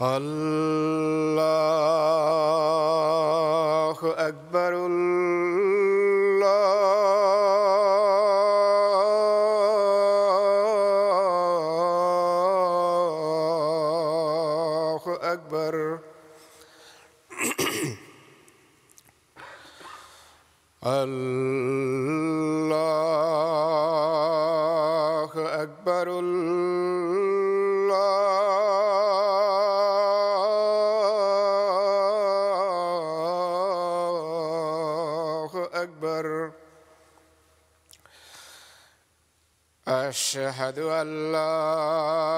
Allah. أشهد أن لا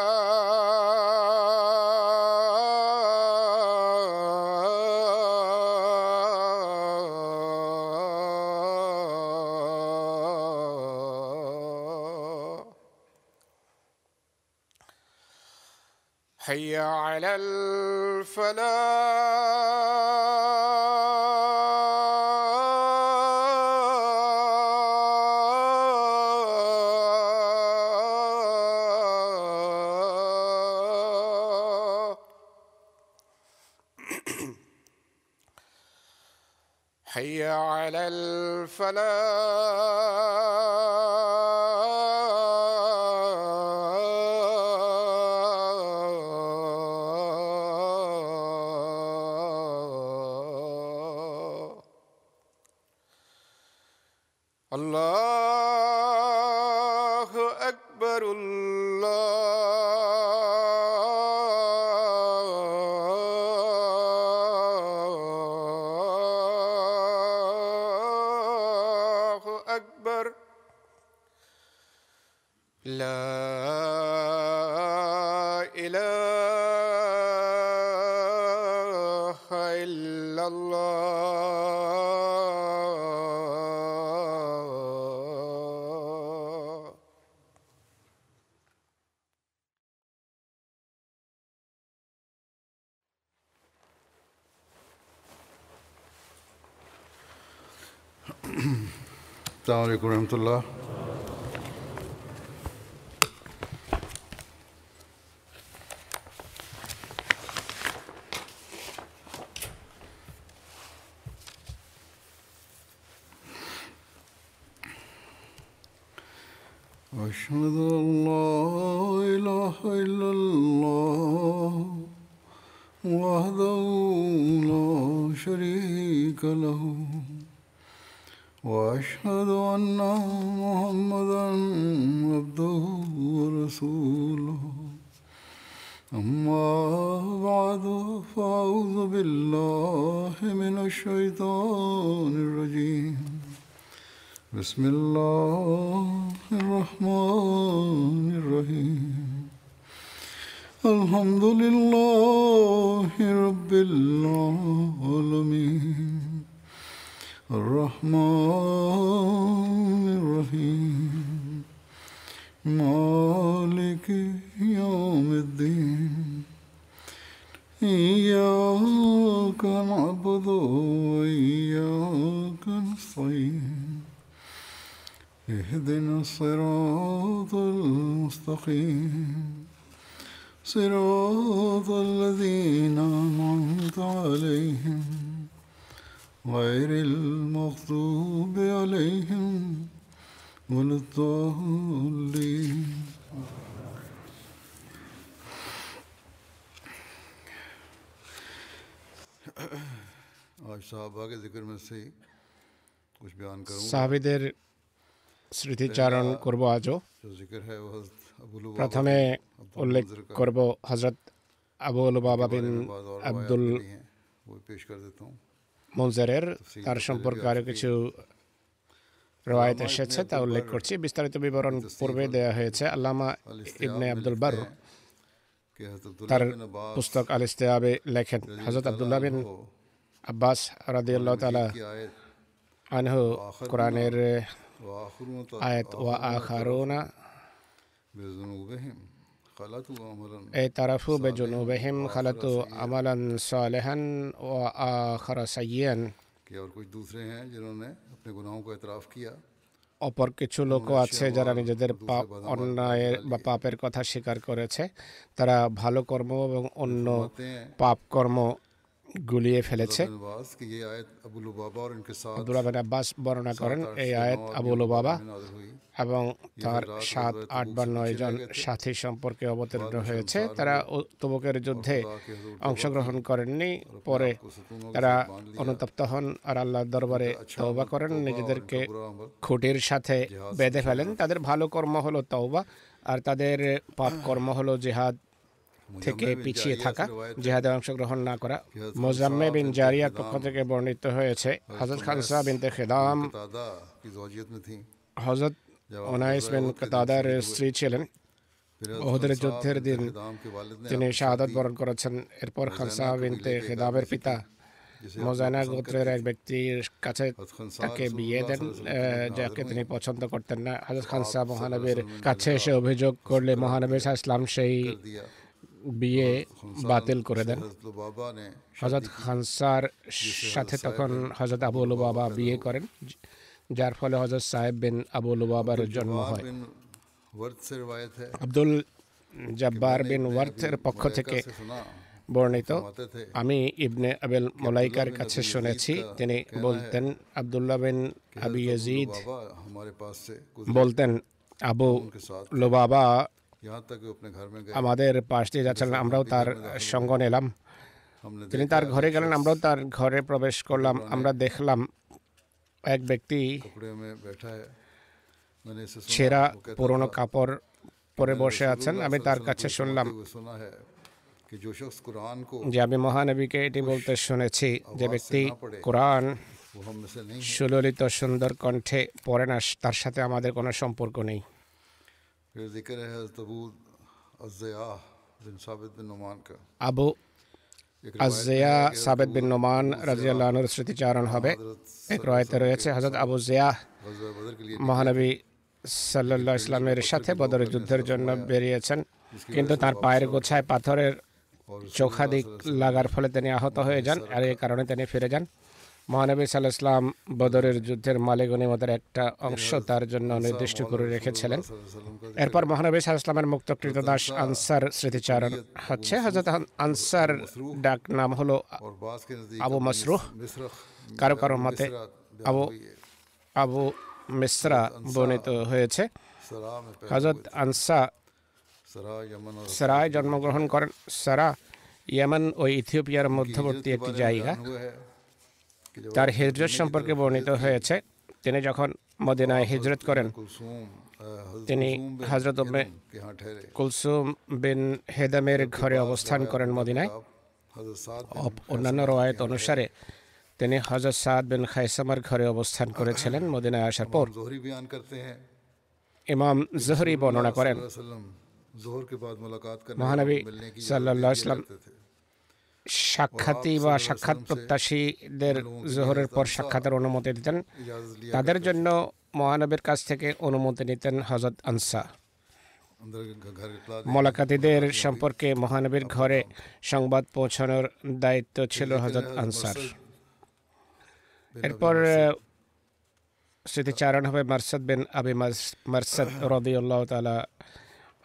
فلا لا إله إلا الله. السلام عليكم ورحمة الله. الصراط المستقيم. صراط الذين أنعمت عليهم غير المغضوب عليهم ولا الضالين. صحابہ کے ذکر میں سے کچھ بیان کروں সাহাবিদের স্মৃতিচারণ করব আজও। প্রথমে উল্লেখ করব হজরত আবুল বাবা বিন আব্দুল মনজারের তার সম্পর্কে আরও কিছু রওয়ায়ত এসেছে তা উল্লেখ করছি। বিস্তারিত বিবরণ পূর্বে দেয়া হয়েছে। আল্লামা ইবনে আব্দুল বার তার পুস্তক আল ইস্তেয়াবে লেখেন হজরত আবদুল্লাহ বিন আব্বাস রাদিয়াল্লাহ তালা আনহু কোরআনের আয়াত ওয়া আখারুনা اعترفوا بجنوبهم خلطوا عملا صالحا وآخر سيئا অপর কিছু লোকও আছে যারা নিজেদের পাপ অন্যায়ের বা পাপের কথা স্বীকার করেছে। তারা ভালো কর্ম এবং অন্য পাপ কর্ম গুলিয়ে ফেলেছে আব্দুল্লাহ আব্বাস বর্ণনা করেন এই আয়াত আবুল বাবা এবং তার সাত আট বা নয় জন সাথী সম্পর্কে অবতীর্ণ হয়েছে তারা তবুকের যুদ্ধে অংশগ্রহণ করেননি পরে তারা অনুতপ্ত হন আর আল্লাহর দরবারে তওবা করেন নিজেদেরকে খুঁটির সাথে বেঁধে ফেলেন তাদের ভালো কর্ম হলো তওবা আর তাদের পাপ কর্ম হলো জেহাদ থেকে পিছিয়ে থাকা জেহাদে অংশগ্রহণ না করা মোজাম্মে বিন জারিয়ার পক্ষ থেকে বর্ণিত হয়েছে। হজরত খানসা বিনতে খেদাম হজরত ওনাইস বিন কাদার স্ত্রী ছিলেন। ওহদের যুদ্ধের দিন তিনি শাহাদত বরণ করেছেন। এরপর খানসা বিনতে খেদামের পিতা মোজানা গোত্রের এক ব্যক্তির কাছে তাকে বিয়ে দেন যাকে তিনি পছন্দ করতেন না। হাজরত খান সাহ মহানবীর কাছে এসে অভিযোগ করলে মহানবীর সাহা ইসলাম সেই বিয়ে বাতিল করে দেন। হজরত খানসার সাথে তখন হজরত আবুল বাবা বিয়ে করেন যার ফলে হজরত সাহেব বিন আবুল বাবার জন্ম হয়। আব্দুল জব্বার বিন ওয়ার্থের পক্ষ থেকে বর্ণিত। আমি ইবনে আবেল মোলাইকার কাছে শুনেছি তিনি বলতেন আবদুল্লাহ বিন আবি বলতেন আবু লোবাবা আমাদের পাশ দিয়ে যাচ্ছিলেন আমরাও তার সঙ্গ নিলাম। তিনি তার ঘরে গেলেন আমরাও তার ঘরে প্রবেশ করলাম আমরা দেখলাম এক ব্যক্তি ছেঁড়া পুরনো কাপড় পরে বসে আছেন আমি তার কাছে শুনলাম। যে আমি মহানবীকে এটি বলতে শুনেছি যে ব্যক্তি কোরআন সুললিত সুন্দর কণ্ঠে পড়ে না তার সাথে আমাদের কোনো সম্পর্ক নেই। আবু আজেয়া সাবেদ বিন নোমান রাজিয়াল্লাহর স্মৃতিচারণ হবে এক রয়েতে রয়েছে হজরত আবু জিয়া মহানবী সাল্লা ইসলামের সাথে বদর যুদ্ধের জন্য বেরিয়েছেন কিন্তু তার পায়ের গোছায় পাথরের চোখাদিক লাগার ফলে তিনি আহত হয়ে যান আর এই কারণে তিনি ফিরে যান মহানবী সাল্লাহ বদরের যুদ্ধের মালেগনিমতের একটা অংশ তার জন্য নির্দিষ্ট করে রেখেছিলেন। এরপর মহানবী সাল্লাহ ইসলামের মুক্তকৃত দাস আনসার স্মৃতিচারণ হচ্ছে হজরত আনসার ডাক নাম হলো আবু মাসরুহ। কারও কারও মতে আবু আবু মিশ্রা বর্ণিত হয়েছে। হজরত আনসা সারায় জন্মগ্রহণ করেন। সারা ইয়েমেন ও ইথিওপিয়ার মধ্যবর্তী একটি জায়গা। তার হিজরত সম্পর্কে বর্ণিত হয়েছে। তিনি যখন মদিনায় হিজরত করেন তিনি হজরত কুলসুম বিন হেদামের ঘরে অবস্থান করেন মদিনায়। অন্যান্য রওয়ায়ত অনুসারে তিনি হজরত সাদ বিন খাইসামার ঘরে অবস্থান করেছিলেন মদিনায় আসার পর। ইমাম জহরি বর্ণনা করেন মহানবী সাল্লাহ সাক্ষাতি বা সাক্ষাৎ প্রত্যাশীদের জোহরের পর সাক্ষাতের অনুমতি দিতেন। তাদের জন্য মহানবীর কাছ থেকে অনুমতি নিতেন হজরত আনসা। মোলাকাতিদের সম্পর্কে মহানবীর ঘরে সংবাদ পৌঁছানোর দায়িত্ব ছিল হজরত আনসার। এরপর স্মৃতিচারণ হবে মারসাদ বিন আবি মারসাদ রবিউল্লাহ তালা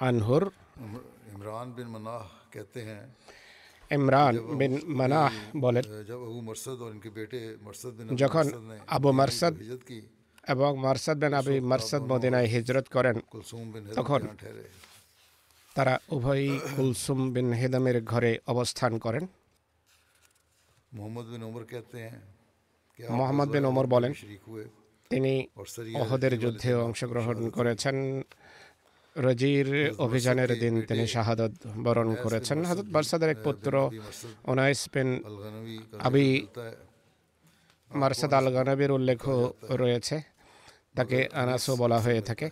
আনহুর। ইমরান বিন মনাহ কেতে হ্যাঁ ইমরান বিন মানাহ বলেন যখন আবু মারসাদ এবং মারসাদ বিন আবি মারসাদ মদিনায় হিজরত করেন তখন তারা উভয়ই কুলসুম বিন হেদামের ঘরে অবস্থান করেন। মোহাম্মদ বিন ওমর বিন ওমর বলেন তিনি অহদের যুদ্ধে অংশগ্রহণ করেছেন। রজির অভিযানের দিন তিনি শাহাদত বরণ করেছেন। হাজরত বারসাদের এক পুত্র ওনাইস বিন আবি মারসাদ আল গানবির উল্লেখ রয়েছে। তাকে আনাসও বলা হয়ে থাকে।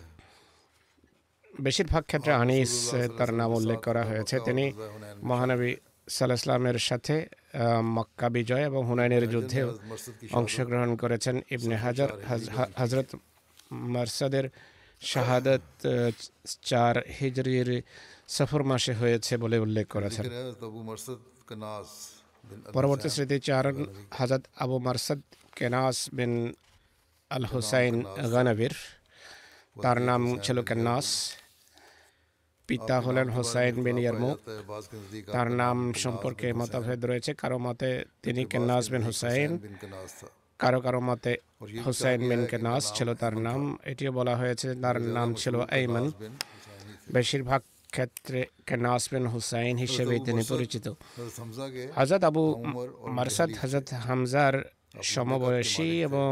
বেশিরভাগ ক্ষেত্রে আনিস তার নাম উল্লেখ করা হয়েছে। তিনি মহানবী সাল্লাহ ইসলামের সাথে মক্কা বিজয় এবং হুনাইনের যুদ্ধে অংশগ্রহণ করেছেন ইবনে হাজার। হজরত মারসাদের শাহাদাত চার হিজরির সফর মাসে হয়েছে বলে উল্লেখ করেছেন পরবর্তী স্মৃতি চার হাজাত আবু মারসাদ কেনাস বিন আল হুসাইন গানাবির তার নাম ছিল কেনাস পিতা হলেন হুসাইন বিন ইয়ারমু তার নাম সম্পর্কে মতভেদ রয়েছে। কারও মতে তিনি কেনাস বিন হুসাইন। কারও কারও মতে হুসাইন বিন নাস ছিল তার নাম। এটিও বলা হয়েছে তার নাম ছিল আইমান। বেশিরভাগ ক্ষেত্রে কেনাস বিন হুসাইন হিসেবেই তিনি পরিচিত। হজরত আবু মারসাদ হজরত হামজার সমবয়সী এবং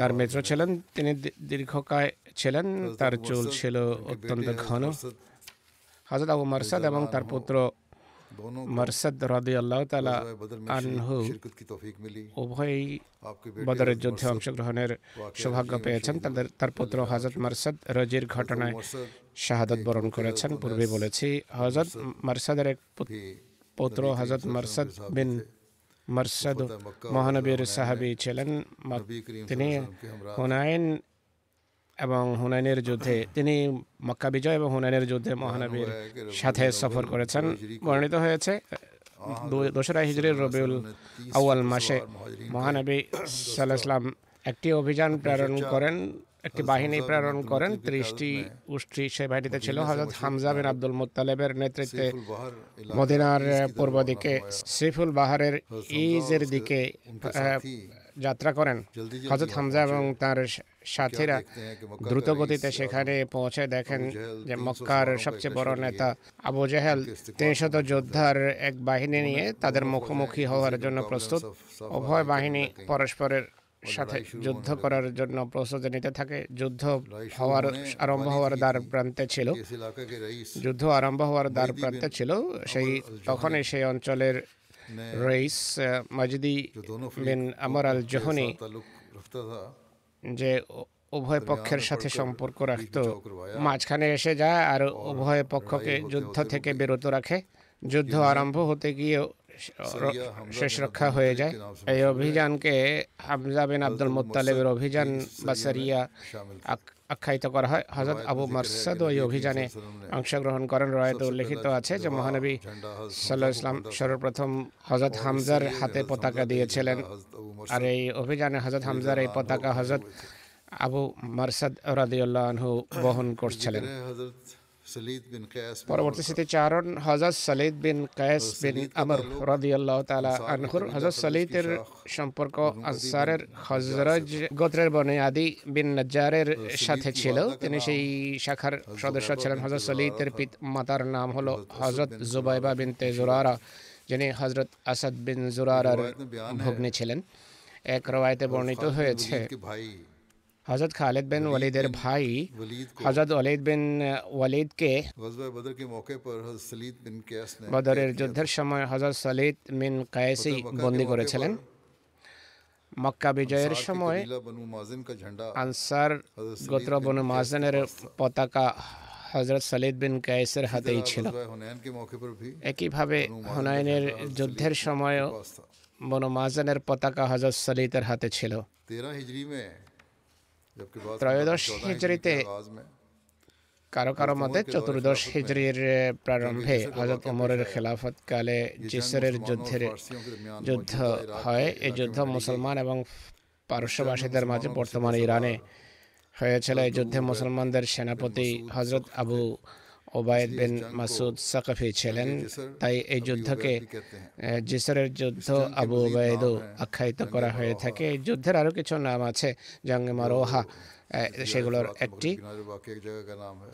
তার মিত্র ছিলেন তিনি দীর্ঘকায় ছিলেন। তার চুল ছিল অত্যন্ত ঘন। হজরত আবু মারসাদ এবং তার পুত্র মারসাদ রাদি আল্লাহ তালা আনহু উভয়ই বদরের যুদ্ধে অংশগ্রহণের সৌভাগ্য পেয়েছেন তাদের তার পুত্র হজরত মারসাদ রজির ঘটনায় শাহাদত বরণ করেছেন পূর্বে বলেছি হজরত মারসাদের এক পুত্র হজরত মারসাদ বিন মারসাদ মহানবীর সাহাবি ছিলেন তিনি হুনায়ন এবং হুনাইনের যুদ্ধে তিনি মক্কা বিজয় এবং হুনাইনের যুদ্ধে মহানবীর সাথে সফর করেছেন। বর্ণিত হয়েছে দোসরা হিজরির রবিউল আউয়াল মাসে মহানবী সাল্লাহ একটি অভিযান প্রেরণ করেন, একটি বাহিনী প্রেরণ করেন। ত্রিশটি উষ্টি সে বাহিনীতে ছিল। হজরত হামজা বিন আব্দুল মুতালেবের নেতৃত্বে মদিনার পূর্ব দিকে সিফুল বাহারের ইজের দিকে যাত্রা করেন। হজরত হামজা এবং তার সাথীরা দ্রুতগতিতে সেখানে পৌঁছে দেখেন যে মক্কার সবচেয়ে বড় নেতা আবু জেহেল তিনশত যোদ্ধার এক বাহিনী নিয়ে তাদের মুখোমুখি হওয়ার জন্য প্রস্তুত উভয় বাহিনী পরস্পরের সাথে যুদ্ধ করার জন্য প্রস্তুতি নিতে থাকে। যুদ্ধ হওয়ার আরম্ভ হওয়ার দ্বার প্রান্তে ছিল। যুদ্ধ আরম্ভ হওয়ার দ্বার প্রান্তে ছিল। সেই তখনই সেই অঞ্চলের রইস মাজদি বিন আমর আল জহনি যে উভয় পক্ষের সাথে সম্পর্ক রাখত মাঝখানে এসে যায় আর উভয় পক্ষকে যুদ্ধ থেকে বিরত রাখে যুদ্ধ আরম্ভ হতে গিয়ে শেষ রক্ষা হয়ে যায় এই অভিযানকে হামজা বিন আব্দুল মুতালেবের অভিযান বা সারিয়া আখ্যায়িত করা হয়। হজরত আবু মারসাদ ওই অভিযানে অংশগ্রহণ করেন রয়েতে উল্লেখিত আছে যে মহানবী সাল্লাহ ইসলাম সর্বপ্রথম হজরত হামজার হাতে পতাকা দিয়েছিলেন। আর এই অভিযানে হজরত হামজার এই পতাকা হজরত আবু মারসাদ রাদিউল্লাহ আনহু বহন করছিলেন। পরবর্তীতে চারণ হজরত সালিদ বিন কায়েস বিন আমর রাদিয়াল্লাহু তাআলা আনহুর হজরত সালিদের সম্পর্ক আনসারের হজরজ গোত্রের বনে আদি বিন নজ্জারের সাথে ছিল। তিনি সেই শাখার সদস্য ছিলেন। হজরত সালিদের মাতার নাম হলো হজরত জুবাইবা বিন তেজুরারা যিনি হজরত আসাদ বিন জুরারার ভগ্নী ছিলেন। এক রওয়ায়েতে বর্ণিত হয়েছে হজরত খালেদ বিন ওয়ালিদের ভাই হজরত ওয়ালিদ বিন ওয়ালিদকে বদরের যুদ্ধের সময় হজরত সলিদ বিন কায়েসি বন্দি করেছিলেন মক্কা বিজয়ের সময় আনসার গোত্র বনু মাজানের পতাকা হজরত সলিদ বিন কায়েসের হাতেই ছিল একইভাবে হুনাইনের যুদ্ধের সময় বনু মাজানের পতাকা হজরত সলিদের হাতে ছিল ত্রয়োদশ হিজড়িতে কারও কারও মতে চতুর্দশ হিজড়ির প্রারম্ভে হজরত ওমরের খেলাফতকালে জিসরের যুদ্ধের যুদ্ধ হয়। এই যুদ্ধ মুসলমান এবং পারস্যবাসীদের মাঝে বর্তমান ইরানে হয়েছিল। এই যুদ্ধে মুসলমানদের সেনাপতি হজরত আবু ওবায়দ বিন মাসুদ সাকাফি ছিলেন। তাই এই যুদ্ধকে জিসরের যুদ্ধ আবু ওবায়দ আখ্যায়িত করা হয়ে থাকে। এই যুদ্ধের আরও কিছু নাম আছে। জঙ্গে মারোহা সেগুলোর একটি।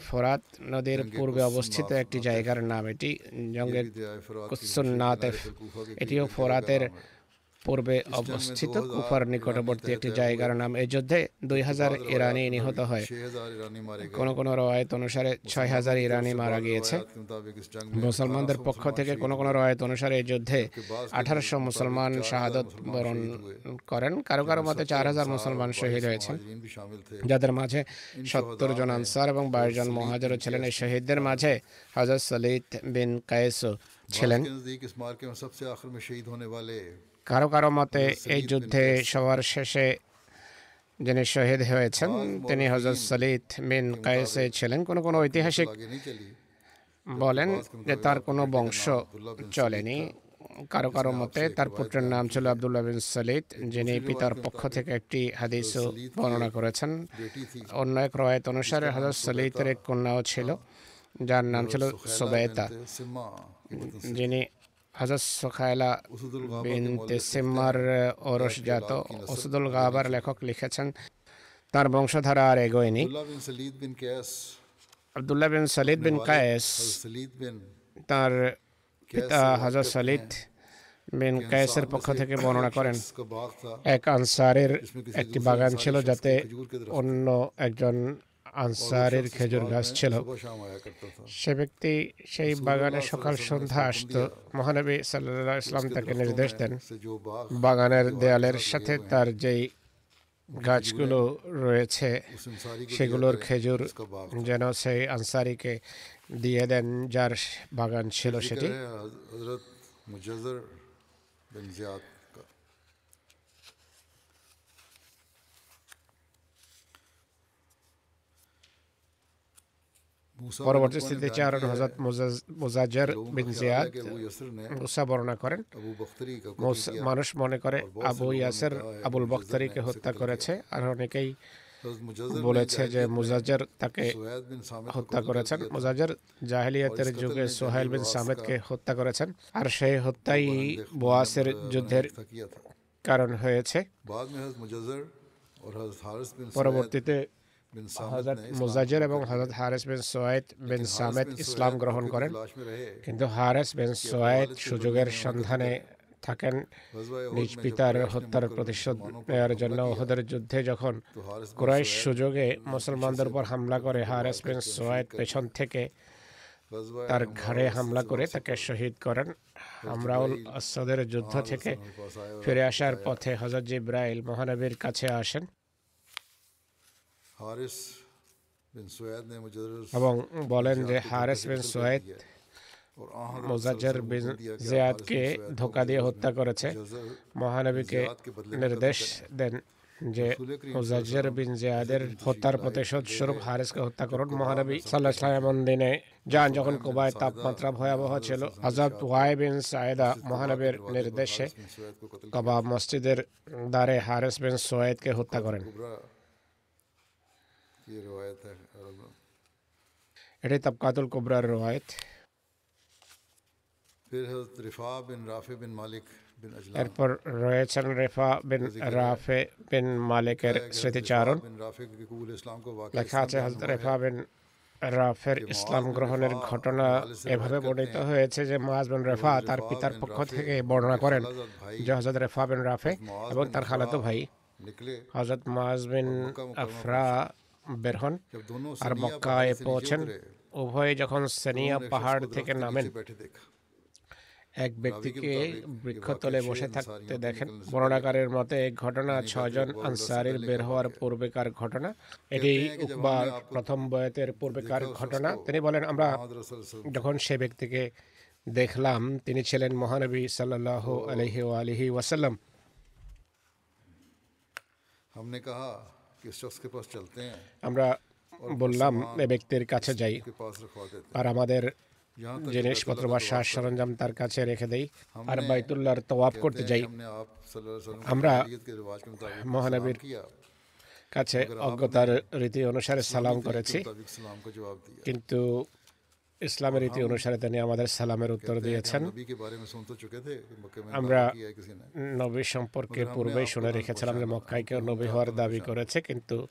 ফরাত নদীর পূর্বে অবস্থিত একটি জায়গার নাম এটি। জঙ্গে কুসুন্নাতেফ এটিও ফরাতের পূর্বে অবস্থিত কুফার নিকটবর্তী একটি জায়গার নাম এই যুদ্ধে দুই হাজার ইরানি নিহত হয়। কোন কোন রয়ত অনুসারে ছয় হাজার ইরানি মারা গিয়েছে। মুসলমানদের পক্ষ থেকে কোন কোন রয়ত অনুসারে এই যুদ্ধে আঠারোশো মুসলমান শাহাদত বরণ করেন। কারও কারও মতে চার হাজার মুসলমান শহীদ হয়েছেন। যাদের মাঝে সত্তর জন আনসার এবং বাইশ জন মহাজারও ছিলেন। এই শহীদদের মাঝে হজরত সলিদ বিন কায়েসও ছিলেন। কারও কারও মতে এই যুদ্ধে সবার শেষে যিনি শহীদ হয়েছেন তিনি হজরত সলিদ মিন কায়েসে ছিলেন কোনো কোনো ঐতিহাসিক বলেন যে তার কোনো বংশ চলেনি। কারও কারও মতে তার পুত্রের নাম ছিল আবদুল্লাহ বিন সলিদ যিনি পিতার পক্ষ থেকে একটি হাদিস বর্ণনা করেছেন। অন্য এক রয়েত অনুসারে হজরত সলিদের এক কন্যাও ছিল যার নাম ছিল সোবায়তা। যিনি হাজরত সখায়লা বিনতে সিম্মার ওরসজাত ওসদুল গাবার লেখক লিখেছেন। তার বংশধারা আর এগোয়নি। আবদুল্লাহ বিন সলিদ বিন কায়েস। তার পিতা হাজার সলিদ বিন কায়েসের পক্ষ থেকে বর্ণনা করেন। এক আনসারের একটি বাগান ছিল যাতে অন্য একজন আনসারের খেজুর গাছ ছিল। সে ব্যক্তি সেই বাগানে সকাল সন্ধ্যা আসত। মহানবী সাল্লা ইসলাম তাকে নির্দেশ দেন। বাগানের দেয়ালের সাথে তার যেই গাছগুলো রয়েছে সেগুলোর খেজুর যেন সেই আনসারিকে দিয়ে দেন যার বাগান ছিল সেটি। পরবর্তী স্থিতি হজরত মোজাজার বিন জিয়াদ মুসা বর্ণনা করেন। মানুষ মনে করে আবু ইয়াসের আবুল বখতারিকে হত্যা করেছে। আর অনেকেই বলেছে যে মুজাজার তাকে হত্যা করেছেন। মুজাজার জাহেলিয়াতের যুগে সোহেল বিন সামেদকে হত্যা করেছেন। আর সেই হত্যাই বোয়াসের যুদ্ধের কারণ হয়েছে। পরবর্তীতে হজরত মুজাজের এবং হজরত হারেস বিন সোয়েদ বিন সামেদ ইসলাম গ্রহণ করেন কিন্তু হারেস বিন সোয়েদ সুযোগের সন্ধানে থাকেন নিজ পিতার হত্যার প্রতিশোধ নেওয়ার জন্য ওহদের যুদ্ধে যখন ক্রয়েশ সুযোগে মুসলমানদের উপর হামলা করে হারেস বিন সোয়েদ পেছন থেকে তার ঘাড়ে হামলা করে তাকে শহীদ করেন হামরাউল আসাদের যুদ্ধ থেকে ফিরে আসার পথে হজরত ইব্রাহিল মহানবীর কাছে আসেন এবং বলেন যে হারেস বিন সোয়েদ মুজাজ্জার বিন জিয়াদকে ধোকা দিয়ে হত্যা করেছে মহানবীকে নির্দেশ দেন যে মুজাজ্জার বিন জিয়াদের হত্যার প্রতিশোধ স্বরূপ হারেসকে হত্যা করুন মহানবী সাল্লাহ এমন দিনে যান যখন কোবায় তাপমাত্রা ভয়াবহ ছিল হজরত ওয়াই বিন সায়েদা মহানবীর নির্দেশে কবাব মসজিদের দ্বারে হারেস বিন সোয়েদকে হত্যা করেন की रिवायत है अरब में। এটি তবকাতুল কুবরার রওয়ায়ত फिर हजरत रिफा बिन राफे बिन मालिक बिन अजलान এরপর রয়েছেন রেফা বিন রাফে বিন মালিকের স্মৃতিচারণ बिन राफे के कबूल इस्लाम को वाक़ লেখা আছে হজরত রেফা বিন রাফের ইসলাম গ্রহণের ঘটনা এভাবে বর্ণিত হয়েছে যে মাজ বিন রেফা তার পিতার পক্ষ থেকে বর্ণনা করেন যে হজরত রেফা বিন রাফে এবং তার খালাতো ভাই निकले হজরত মাজ বিন আফরা বের হন जब दोनों আর सनिया মক্কায় पहाड़ से नीचे পৌঁছেন उतरे, উভয়ে যখন সেনিয়া उन्होंने পাহাড় शख्स को থেকে दरख्त के নামেন नीचे बैठे देखा এক ব্যক্তিকে বৃক্ষতলে বসে থাকতে দেখেন বর্ণাকারের মতে এই ঘটনা ছজন আনসারির বের হওয়ার পূর্বেকার ঘটনা এটি উকবার প্রথম বয়তের পূর্বেকার ঘটনা তিনি বলেন আমরা मोहम्मद रसूल सल्लल्लाहु अलैहि যখন সে ব্যক্তিকে দেখলাম তিনি ছিলেন মহানবী সাল্লাহ আলহি আলহি ওয়াসাল্লাম हमने कहा আমরা বললাম এ ব্যক্তির কাছে যাই। আর আমাদের জিনিসপত্র বা শ্বাস সরঞ্জাম তার কাছে রেখে দেই আর বাইতুল্লাহর তওয়াব করতে যাই। আমরা মহানবীর কাছে অজ্ঞতার রীতি অনুসারে সালাম করেছি। কিন্তু ইসলামের রীতি অনুসারে তিনি আমাদের সালামের উত্তর দিয়েছেন। আমরা নবী সম্পর্কে পূর্বেই শুনে রেখেছিলাম যে মক্কায় কেউ নবী হওয়ার দাবি করেছে কিন্তু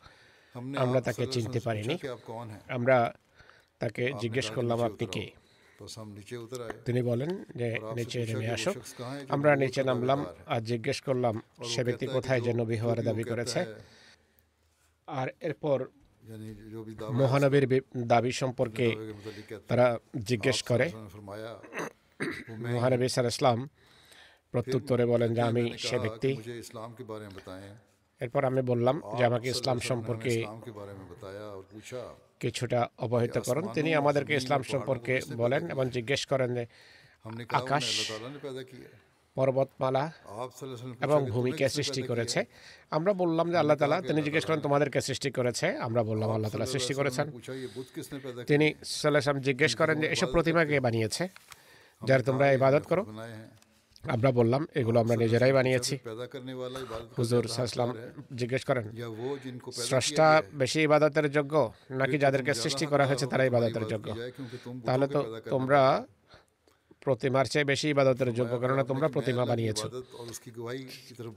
আমরা তাকে চিনতে পারিনি। আমরা তাকে জিজ্ঞেস করলাম আপনি কে? তিনি বলেন যে নিচে নেমে আসো। আমরা নিচে নামলাম আর জিজ্ঞেস করলাম সে ব্যক্তি কোথায় যে নবী হওয়ার দাবি করেছে? আর এরপর মহানবীর দাবি সম্পর্কে তারা জিজ্ঞেস করে মহানবী সার ইসলাম প্রত্যুত্তরে বলেন যে আমি সে ব্যক্তি এরপর আমি বললাম যে আমাকে ইসলাম সম্পর্কে কিছুটা অবহিত করুন তিনি আমাদেরকে ইসলাম সম্পর্কে বলেন এবং জিজ্ঞেস করেন যে আকাশ পর্বতমালা এবং ভূমিকে সৃষ্টি করেছে। আমরা বললাম যে আল্লাহ তালা তিনি জিজ্ঞেস করেন তোমাদেরকে সৃষ্টি করেছে? আমরা বললাম আল্লাহ তালা সৃষ্টি করেছেন। তিনি সাল্লাহাম জিজ্ঞেস করেন যে এসব প্রতিমাকে বানিয়েছে? যার তোমরা ইবাদত করো। আমরা বললাম এগুলো আমরা নিজেরাই বানিয়েছি। হুজুর সাহসলাম জিজ্ঞেস করেন স্রষ্টা বেশি ইবাদতের যোগ্য নাকি যাদেরকে সৃষ্টি করা হয়েছে তারা ইবাদতের যোগ্য? তাহলে তো তোমরা প্রতিমার চেয়ে বেশি ইবাদতের যোগ্য কেননা তোমরা প্রতিমা বানিয়েছো।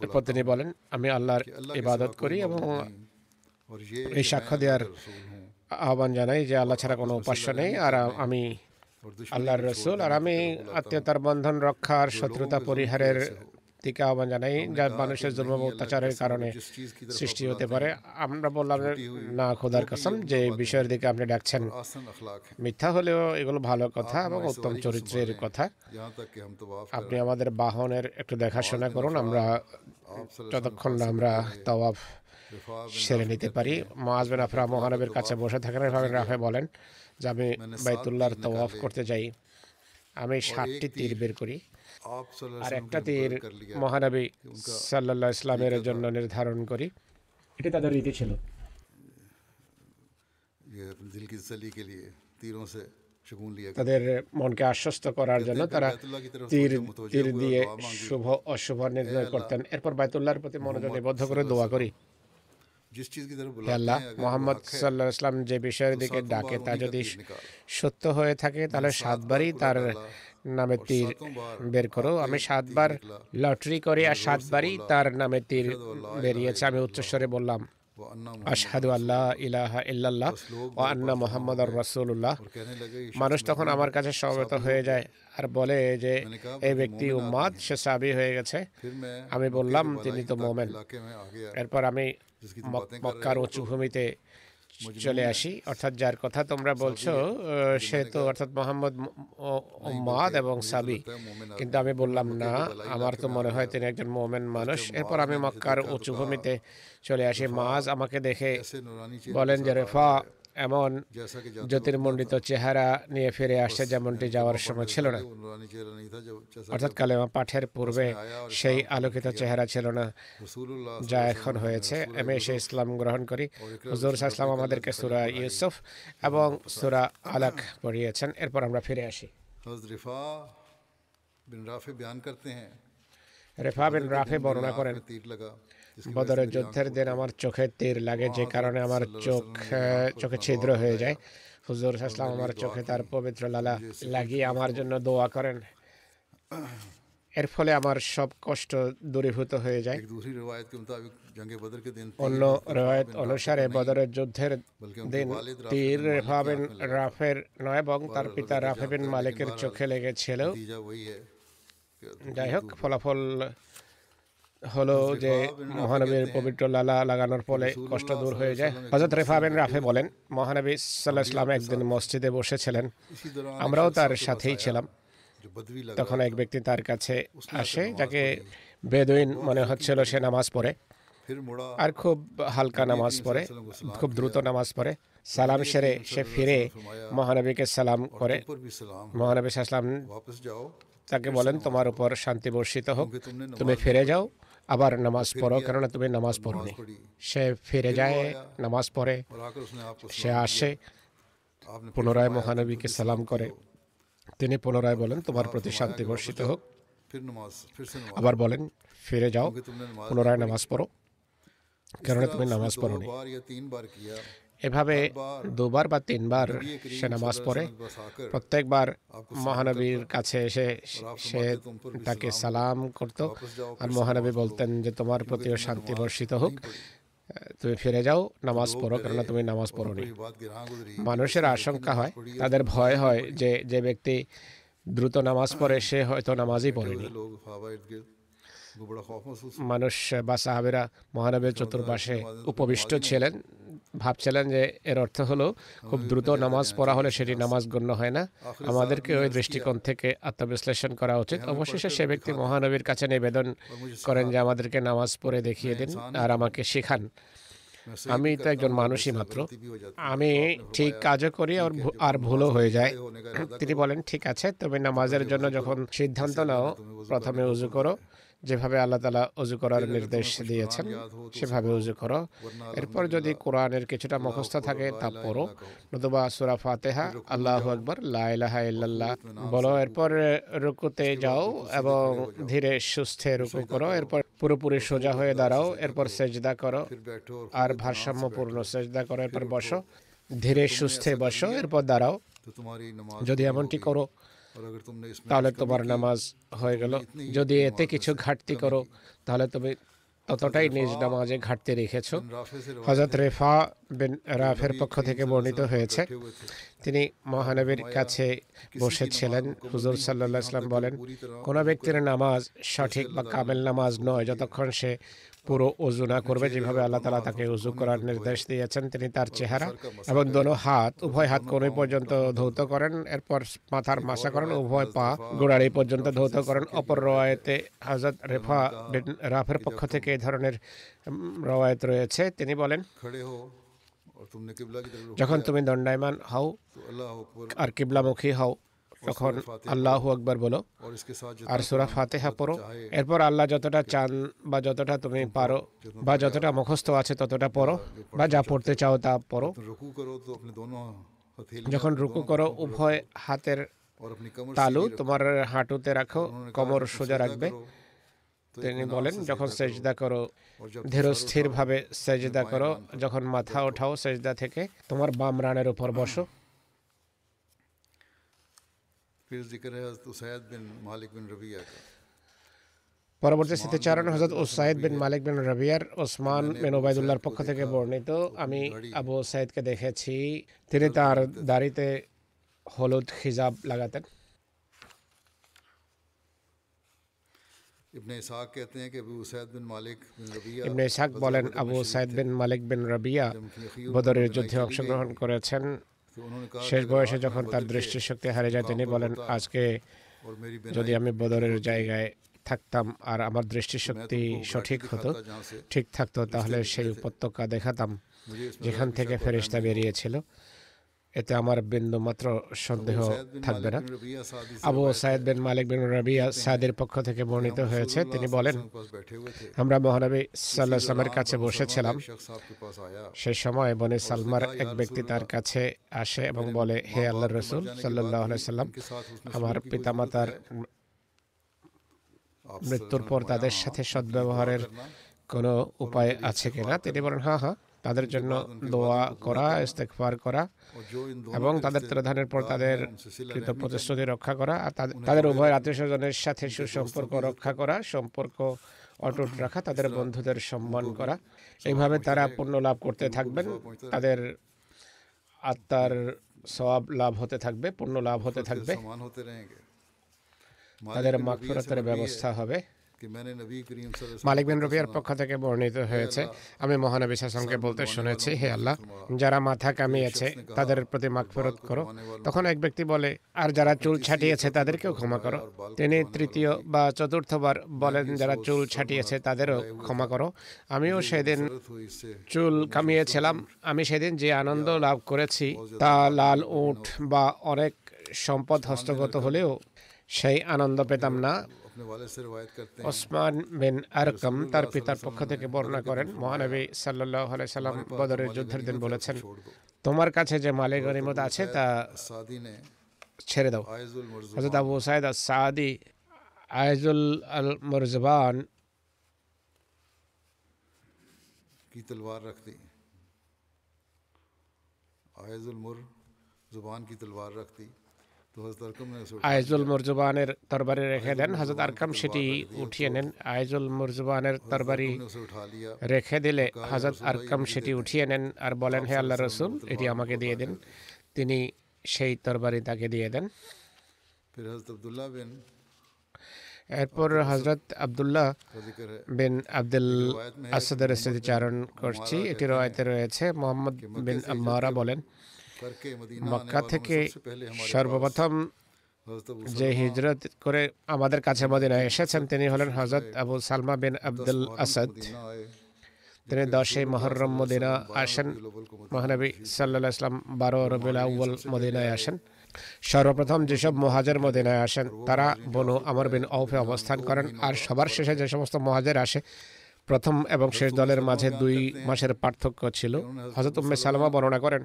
এরপর তিনি বলেন আমি আল্লাহর ইবাদত করি এবং এই সাক্ষ্য দেওয়ার আহ্বান জানাই যে আল্লাহ ছাড়া কোনো উপাস্য নেই আর আমি আল্লাহর রসুল আর আমি আত্মীয়তার বন্ধন রক্ষার শত্রুতা পরিহারের থেকে আহ্বান জানাই যা মানুষের জন্ম অত্যাচারের কারণে সৃষ্টি হতে পারে। আমরা বললাম না খোদার কাসম যে বিষয়ের দিকে আপনি ডাকছেন মিথ্যা হলেও এগুলো ভালো কথা এবং উত্তম চরিত্রের কথা। আপনি আমাদের বাহনের একটু দেখাশোনা করুন আমরা যতক্ষণ না আমরা তওয়াফ সেরে নিতে পারি। মহাজবেন আফরা মহানবের কাছে বসে থাকেন এভাবে রাফে বলেন যে আমি বাইতুল্লাহর তওয়াফ করতে যাই আমি সাতটি তীর বের করি। আর একটা তীর মহানবী সাল্লাল্লাহু ইসলামের জন্য নির্ধারণ করি। এটা তাদের রীতি ছিল। তাদের মনকে আশ্বস্ত করার জন্য তারা তীর তীর দিয়ে শুভ অশুভ নির্ণয় করতেন। এরপর বায়তুল্লাহর প্রতি মনোযোগ নিবদ্ধ করে দোয়া করি। আল্লাহ মোহাম্মদ সাল্লাহ ইসলাম যে বিষয়ের দিকে ডাকে তা যদি সত্য হয়ে থাকে তাহলে সাতবারই তার নামে তীর বের করো। আমি সাতবার লটারি করে আর সাতবারই তার নামে তীর বেরিয়েছে। আমি উচ্চস্বরে বললাম আশহাদু আল্লাহ ইলাহা ইল্লাল্লাহ ও আন্না মোহাম্মদ রাসূলুল্লাহ। মানুষ তখন আমার কাছে সমবেত হয়ে যায় আর বলে যে এই ব্যক্তি উম্মাদ সে সাবি হয়ে গেছে। আমি বললাম তিনি তো মোমেন। এরপর আমি মক্কার উঁচু ভূমিতে চলে আসি। অর্থাৎ যার কথা তোমরা বলছো সে তো অর্থাৎ মোহাম্মদ মাদ এবং সাবি। কিন্তু আমি বললাম না আমার তো মনে হয় তিনি একজন মোমেন মানুষ। এরপর আমি মক্কার উঁচু ভূমিতে চলে আসি। মাজ আমাকে দেখে বলেন যে রেফা এমন জ্যোতির্মণ্ডিত চেহারা নিয়ে ফিরে আসছে যেমনটি যাওয়ার সময় ছিল না। অর্থাৎ কালেমা পাঠের পূর্বে সেই আলোকিত চেহারা ছিল না যা এখন হয়েছে। আমি এসে ইসলাম গ্রহণ করি। হুজুর ইসলাম আমাদেরকে সুরা ইউসুফ এবং সুরা আলাক পড়িয়েছেন। এরপর আমরা ফিরে আসি। রেফা বিন রাফে বর্ণনা করেন। বদরের যুদ্ধের দিন আমার চোখে তীর লাগে যে কারণে আমার চোখ চোখে ছিদ্র হয়ে যায়। হুজুর সাহসালাম আমার চোখে তার পবিত্র লালা লাগিয়ে আমার জন্য দোয়া করেন। এর ফলে আমার সব কষ্ট দূরীভূত হয়ে যায়। অন্য রেওয়ায়ত অনুসারে বদরের যুদ্ধের দিন তীর রেফাবেন রাফের নয় এবং তার পিতা রাফেবিন মালিকের চোখে লেগেছিল। যাই হোক ফলাফল হলো যে মহানবীর পবিত্র লালা লাগানোর ফলে কষ্ট দূর হয়ে যায়। হজরত রেফা বিন রাফে বলেন মহানবী সাল্লাহ ইসলাম একদিন মসজিদে বসেছিলেন। আমরাও তার সাথেই ছিলাম। তখন এক ব্যক্তি তার কাছে আসে যাকে বেদুইন মনে হচ্ছিল সে নামাজ পড়ে। আর খুব হালকা নামাজ পড়ে খুব দ্রুত নামাজ পড়ে। সালাম সেরে সে ফিরে মহানবীকে সালাম করে। মহানবী সাল্লাম তাকে বলেন তোমার উপর শান্তি বর্ষিত হোক। তুমি ফিরে যাও। আবার নামাজ পড়ো কেননা তুমি নামাজ পড়নি। সে ফিরে যায় নামাজ পড়ে সে আসে পুনরায় মহানবীকে সালাম করে। তিনি পুনরায় বলেন তোমার প্রতি শান্তি বর্ষিত হোক। আবার বলেন ফিরে যাও পুনরায় নামাজ পড়ো কেননা তুমি নামাজ পড়ো এভাবে দুবার বা তিনবার সে নামাজ পড়ে। প্রত্যেকবার মহানবীর কাছে এসে সে তাকে সালাম করত। আর মহানবী বলতেন যে তোমার প্রতিও শান্তি বর্ষিত হোক। তুমি ফিরে যাও নামাজ পড়ো কেন তুমি নামাজ পড়োনি। মানুষের আশঙ্কা হয়। তাদের ভয় হয় যে যে ব্যক্তি দ্রুত নামাজ পড়ে সে হয়তো নামাজই পড়েনি। মানুষ বা সাহাবেরা মহানবের চতুর্পাশে উপবিষ্ট ছিলেন। ভাবছিলেন যে এর অর্থ হলো খুব দ্রুত নামাজ পড়া হলে সেটি নামাজ গণ্য হয় না। আমাদেরকে ওই দৃষ্টিকোণ থেকে আত্মবিশ্লেষণ করা উচিত। অবশেষে সে ব্যক্তি মহানবীর কাছে নিবেদন করেন যে আমাদেরকে নামাজ পড়ে দেখিয়ে দিন আর আমাকে শেখান। আমি তো একজন মানুষই মাত্র। আমি ঠিক কাজও করি আর আর ভুলও হয়ে যায়। তিনি বলেন ঠিক আছে তবে নামাজের জন্য যখন সিদ্ধান্ত নাও প্রথমে উজু করো। যেভাবে আল্লাহ তালা অজু করার নির্দেশ দিয়েছেন সেভাবে অজু করো। এরপর যদি কোরআনের কিছুটা মুখস্থ থাকে তা পড়ো নতুবা সুরা ফাতেহা আল্লাহ আকবর লাহা ইল্লাল্লাহ। বলো এরপর রুকুতে যাও এবং ধীরে সুস্থে রুকু করো। এরপর পুরোপুরি সোজা হয়ে দাঁড়াও এরপর সেজদা করো। আর ভারসাম্যপূর্ণ সেজদা করো। এরপর বসো। ধীরে সুস্থে বসো। এরপর দাঁড়াও। যদি এমনটি করো তাহলে তোমার নামাজ হয়ে গেল। যদি এতে কিছু ঘাটতি করো তাহলে তুমি ততটাই নিজ নামাজে ঘাটতি রেখেছ। হজরত রেফা বিন রাফের পক্ষ থেকে বর্ণিত হয়েছে। তিনি মহানবীর কাছে বসেছিলেন হুজুর সাল্লাহ ইসলাম বলেন কোনো ব্যক্তির নামাজ সঠিক বা কামেল নামাজ নয় যতক্ষণ সে পুরো উজু না করবে যেভাবে আল্লাহ তালা তাকে উজু করার নির্দেশ দিয়েছেন, তিনি তার চেহারা এবং দোনো হাত, উভয় হাত কোনোই পর্যন্ত ধৌত করেন, এরপর মাথার মাসা করেন, উভয় পা গোড়াড়ি পর্যন্ত ধৌত করেন। অপর রওয়ায়তে হাজত রেফা রাফের পক্ষ থেকে এই ধরনের রওয়ায়ত রয়েছে। তিনি বলেন, যখন তুমি দণ্ডায়মান হও, আর কিবলামুখী হও তখন আল্লাহ আকবর বলো আর সুরা ফাতেহা পড়ো এরপর আল্লাহ যতটা চান বা যতটা তুমি পারো বা যতটা মুখস্থ আছে ততটা পড়ো বা যা পড়তে চাও তা পড়ো যখন রুকু করো উভয় হাতের তালু তোমার হাঁটুতে রাখো কমর সোজা রাখবে তিনি বলেন যখন সেজদা করো ধীর স্থিরভাবে সেজদা করো যখন মাথা ওঠাও সেজদা থেকে তোমার বাম রানের উপর বসো का পরবর্তী স্মৃতিচারণ হজরত ওসাইদ বিন মালিক বিন রবিয়ার ওসমান বিন ওবায়দুল্লাহর পক্ষ থেকে বর্ণিত আমি আবু সাইদকে দেখেছি তিনি তার দাড়িতে হলুদ খিজাব লাগাতেন इब्ने इसाक कहते हैं कि अबू उसैद बिन मालिक बिन रबिया ইবনে ইসহাক বলেন আবু সাইদ বিন মালিক বিন রবিয়া বদরের যুদ্ধে অংশগ্রহণ করেছেন तो उन्होंने कहा শেষ বয়সে যখন তার দৃষ্টিশক্তি হারিয়ে যায়, তিনি বলেন, আজকে যদি আমি বদরের জায়গায় থাকতাম আর আমার দৃষ্টিশক্তি সঠিক হতো, ঠিক থাকতো, তাহলে সেই উপত্যকা দেখাতাম, যেখান থেকে ফেরিস্তা বেরিয়েছিল। এতে আমার বিন্দু মাত্র সন্দেহ থাকবে না। আবু সাইদ বিন মালিক বিন রবিয়া সাদের পক্ষ থেকে বর্ণিত হয়েছে। তিনি বলেন আমরা মহানবী সাল্লাহ সাল্লামের কাছে বসেছিলাম। সেই সময় বনে সালমার এক ব্যক্তি তার কাছে আসে এবং বলে হে আল্লাহ রসুল সাল্লাহ সাল্লাম আমার পিতামাতার মৃত্যুর পর তাদের সাথে সদ্ব্যবহারের কোনো উপায় আছে কিনা? তিনি বলেন হ্যাঁ হ্যাঁ। তাদের জন্য দোয়া করা ইস্তেকফার করা এবং তাদের ত্রাধানের পর তাদের কৃত প্রতিশ্রুতি রক্ষা করা আর তাদের উভয় আত্মীয় স্বজনের সাথে সুসম্পর্ক রক্ষা করা, সম্পর্ক অটুট রাখা, তাদের বন্ধুদের সম্মান করা। এইভাবে তারা পূর্ণ লাভ করতে থাকবেন। তাদের আত্মার সব লাভ হতে থাকবে পূর্ণ লাভ হতে থাকবে। তাদের মাগফিরাতের ব্যবস্থা হবে। মালিক বিন রবিয়ার পক্ষ থেকে বর্ণিত হয়েছে। আমি মহানবী শাসনকে বলতে শুনেছি হে আল্লাহ যারা মাথা কামিয়েছে তাদের প্রতি মাগফিরত করো। তখন এক ব্যক্তি বলে আর যারা চুল ছাটিয়েছে তাদেরকেও ক্ষমা করো। তিনি তৃতীয় বা চতুর্থবার বলেন যারা চুল ছাটিয়েছে তাদেরও ক্ষমা করো। আমিও সেদিন চুল কামিয়েছিলাম। আমি সেদিন যে আনন্দ লাভ করেছি তা লাল উঠ বা অনেক সম্পদ হস্তগত হলেও সেই আনন্দ পেতাম না। ওসমান বিন আরকম তার পিতার পক্ষ থেকে বর্ণনা করেন মহানবী সাল্লাহ সাল্লাম বদরের যুদ্ধের দিন বলেছেন তোমার কাছে যে মালে গনিমত আছে তা ছেড়ে দাও। হজরত আবু সাইদ সাদি আয়জুল আল মরজবান کی تلوار رکھ دی آیز المر زبان کی تلوار رکھ دی আয়জুল মুরজবানের তরবারি রেখে দেন। হজরত আরকাম সেটি উঠিয়ে নেন। আয়জুল মুরজবানের তরবারি রেখে দিলে হজরত আরকাম সেটি উঠিয়ে নেন আর বলেন হে আল্লাহ রসুল এটি আমাকে দিয়ে দিন। তিনি সেই তরবারি তাকে দিয়ে দেন। এরপর হজরত আবদুল্লাহ বিন আব্দুল আসাদের স্মৃতিচারণ করছি। এটি রয়েতে রয়েছে। মোহাম্মদ বিন আম্মারা বলেন মক্কা থেকে সর্বপ্রথম যে হিজরত করে আমাদের কাছে মদিনায় এসেছেন তিনি হলেন হজরত আবু সালমা বিন আব্দুল আসাদ তিনি দশে মহরম মদিনা আসেন মহানবী সাল্লাহ ইসলাম বারো রবিউল আউ্ল মদিনায় আসেন সর্বপ্রথম যেসব মহাজের মদিনায় আসেন তারা বনু আমর বিন অফে অবস্থান করেন আর সবার শেষে যে সমস্ত মহাজের আসে প্রথম এবং শেষ দলের মাঝে দুই মাসের পার্থক্য ছিল। হজরত উম্মে সালামা বর্ণনা করেন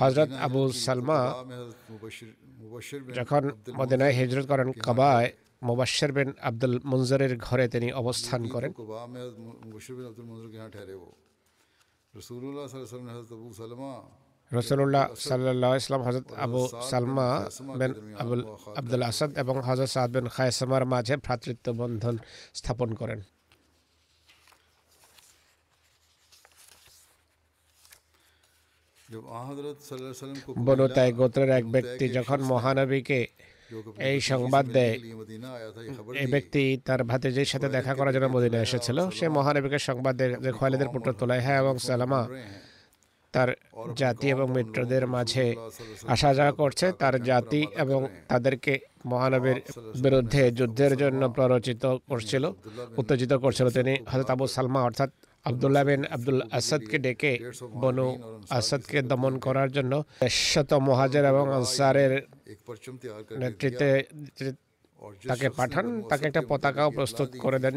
হজরত আবু সালমা যখন মদিনায় হিজরত করেন কাবায় মুবাশির বিন আব্দুল মুনজারের ঘরে তিনি অবস্থান করেন। রসুল্লাহ সাল্লাহ ইসলাম হজরত আবু সালমা বিন আবুল আব্দুল আসাদ এবং হজরত সাদ বিন খায়সামার মাঝে ভ্রাতৃত্ব বন্ধন স্থাপন করেন। বনুতা গোত্রের এক ব্যক্তি যখন মহানবীকে এই সংবাদ দেয় এই ব্যক্তি তার ভাতিজির সাথে দেখা করার জন্য মদিনা এসেছিল। সে মহানবীকে সংবাদ দেয় যে খোয়ালিদের পুত্র তোলাইহা এবং সালামা তার জাতি এবং মিত্রদের মাঝে আসা যাওয়া করছে। তার জাতি এবং তাদেরকে মহানবীর বিরুদ্ধে যুদ্ধের জন্য প্ররোচিত করছিল উত্তেজিত করছিল। তিনি হজরত আবু সালমা অর্থাৎ আবদুল্লাহ বিন আব্দুল আসাদকে ডেকে বনু আসাদকে দমন করার জন্য শত মহাজের এবং আনসারের নেতৃত্বে তাকে পাঠান। তাকে একটা পতাকাও প্রস্তুত করে দেন।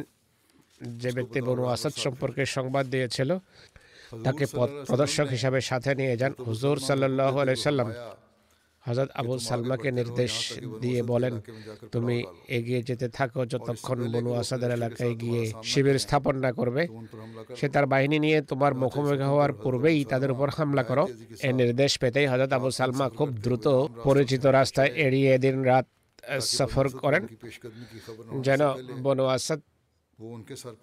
যে ব্যক্তি বনু আসাদ সম্পর্কে সংবাদ দিয়েছিল, তাকে প্রদর্শক হিসাবে সাথে নিয়ে যান হুজুর সাল্লাহ আলাই সাল্লাম। হজরত আবু সালমাকে নির্দেশ দিয়ে বলেন তুমি এগিয়ে যেতে থাকো যতক্ষণ বনু আসাদের এলাকায় গিয়ে শিবির স্থাপন না করবে সে তার বাহিনী নিয়ে তোমার মুখোমুখি হওয়ার পূর্বেই তাদের উপর হামলা করো। এ নির্দেশ পেতেই হজরত আবু সালমা খুব দ্রুত পরিচিত রাস্তায় এড়িয়ে দিন রাত সফর করেন। যেন বনু আসাদ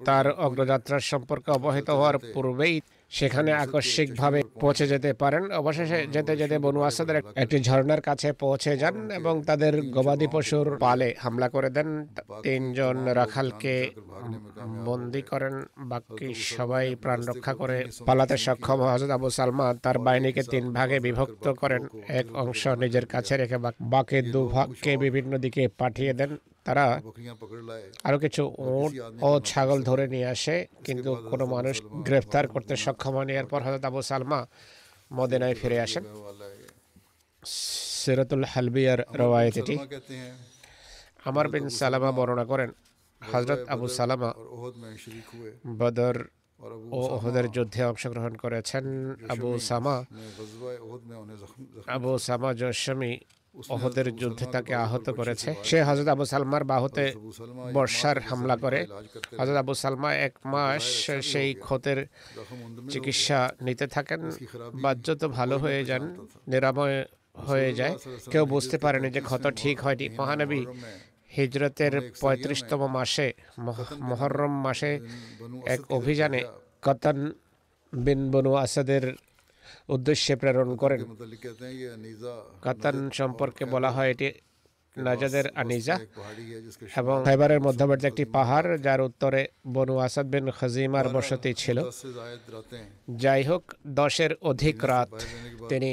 তার অগ্রযাত্রার সম্পর্কে অবহিত হওয়ার পূর্বেই সেখানে আকস্মিকভাবে পৌঁছে যেতে পারেন। অবশেষে যেতে যেতে বনু আসাদের একটি ঝর্ণার কাছে পৌঁছে যান এবং তাদের গবাদি পশুর পালে হামলা করে দেন। তিনজন রাখালকে বন্দি করেন। বাকি সবাই প্রাণ রক্ষা করে পালাতে সক্ষম। হযরত আবু সালমা তার বাহিনীকে তিন ভাগে বিভক্ত করেন। এক অংশ নিজের কাছে রেখে বাক- বাকি দু ভাগকে বিভিন্ন দিকে পাঠিয়ে দেন। তারা আরও কিছু উট ও ছাগল ধরে নিয়ে আসে, কিন্তু কোনো মানুষ গ্রেফতার করতে সক্ষম হয়নি। এরপর হজরত আবু সালমা মদিনায় ফিরে আসেন। সিরাতুল হালবিয়ার রওয়ায়ত এটি। আমার বিন সালামা বর্ণনা করেন হজরত আবু সালামা বদর ও ওহদের যুদ্ধে অংশগ্রহণ করেছেন। আবু সামা আবু সামা জশমী ওহদের যুদ্ধে তাকে আহত করেছে। সে হজরত আবু সালমার বাহুতে বর্ষার হামলা করে। হজরত আবু সালমা এক মাস সেই ক্ষতের চিকিৎসা নিতে থাকেন। বাহ্যত ভালো হয়ে যান নিরাময় হয়ে যায়। কেউ বুঝতে পারেনি যে ক্ষত ঠিক হয়নি। মহানবী হিজরতের পঁয়ত্রিশতম মাসে মহরম মাসে এক অভিযানে কতন বিন বনু আসাদের উদ্দেশ্যে প্রেরণ করেন। কাতান সম্পর্কে বলা হয় এটি নাজাদের আনিজা এবং খাইবারের মধ্যবর্তী একটি পাহাড়, যার উত্তরে বনু আসাদ বিন খাজিমার বসতি ছিল। যাই হোক দশের অধিক রাত তিনি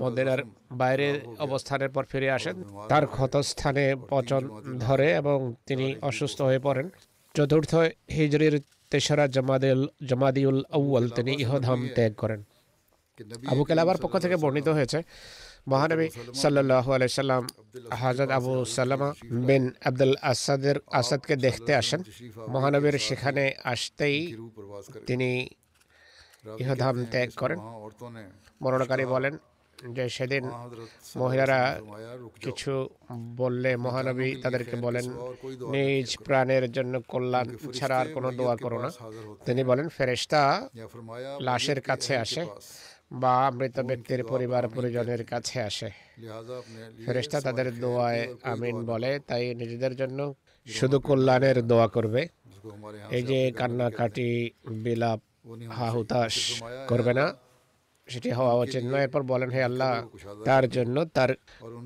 মদিনার বাইরে অবস্থানের পর ফিরে আসেন। তার ক্ষতস্থানে পচন ধরে এবং তিনি অসুস্থ হয়ে পড়েন। চতুর্থ হিজরির তেসরা জমাদিল জমাদিউল আউ্য়াল তিনি ইহধাম ত্যাগ করেন। আবু কেলাবার পক্ষ থেকে বর্ণিত হয়েছে মহানবী সাল্লু আলাই সাল্লাম হাজরত আবু সাল্লামা বিন আব্দুল আসাদের আসাদকে দেখতে আসেন। মহানবীর সেখানে আসতেই তিনি ইহধাম ত্যাগ করেন। মরণকারী বলেন যে সেদিন মহিলারা কিছু বললে মহানবী তাদেরকে বলেন নিজ প্রাণের জন্য কল্যাণ ছাড়া আর কোনো দোয়া করো না। তিনি বলেন ফেরেশতা লাশের কাছে আসে। বা মৃত ব্যক্তির পরিবার পরিজনের কাছে আসে। ফেরেশতা তাদের দোয়ায় আমিন বলে, তাই নিজেদের জন্য শুধু কল্যাণের দোয়া করবে। এই যে কান্নাকাটি, বিলাপ, হাহুতাশ করবে না, সেটি হওয়া উচিত নয়। এরপর বলেন, হে আল্লাহ, তার জন্য তার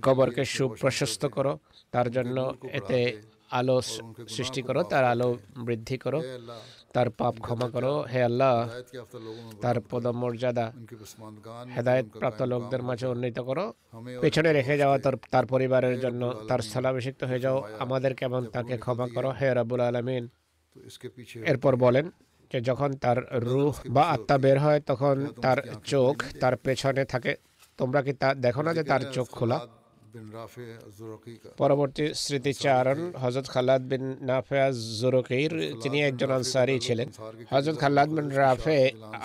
কবরকে সুপ্রশস্ত করো, তার জন্য এতে আলো সৃষ্টি করো, তার আলো বৃদ্ধি করো তার পাপ ক্ষমা করো, হে আল্লাহ। তার পদমর্যাদা, হেদায়ত প্রাপ্ত লোকদের মাঝে উন্নীত করো। পেছনে রেখে যাওয়া তার তার পরিবারের জন্য তার স্থলাভিষিক্ত হয়ে যাও। আমাদের কেমন তাকে ক্ষমা করো, হে রাবুল আলমিন। এরপর বলেন যে, যখন তার রুহ বা আত্মা বের হয়, তখন তার চোখ তার পেছনে থাকে। তোমরা কি তা দেখো না যে তার চোখ খোলা? পরবর্তী স্মৃতিচারণ হজরত খাল্লাদ বিন নাফেয়া জুরকির তিনি একজন আনসারি ছিলেন। হজরত খাল্লাদ বিন রাফে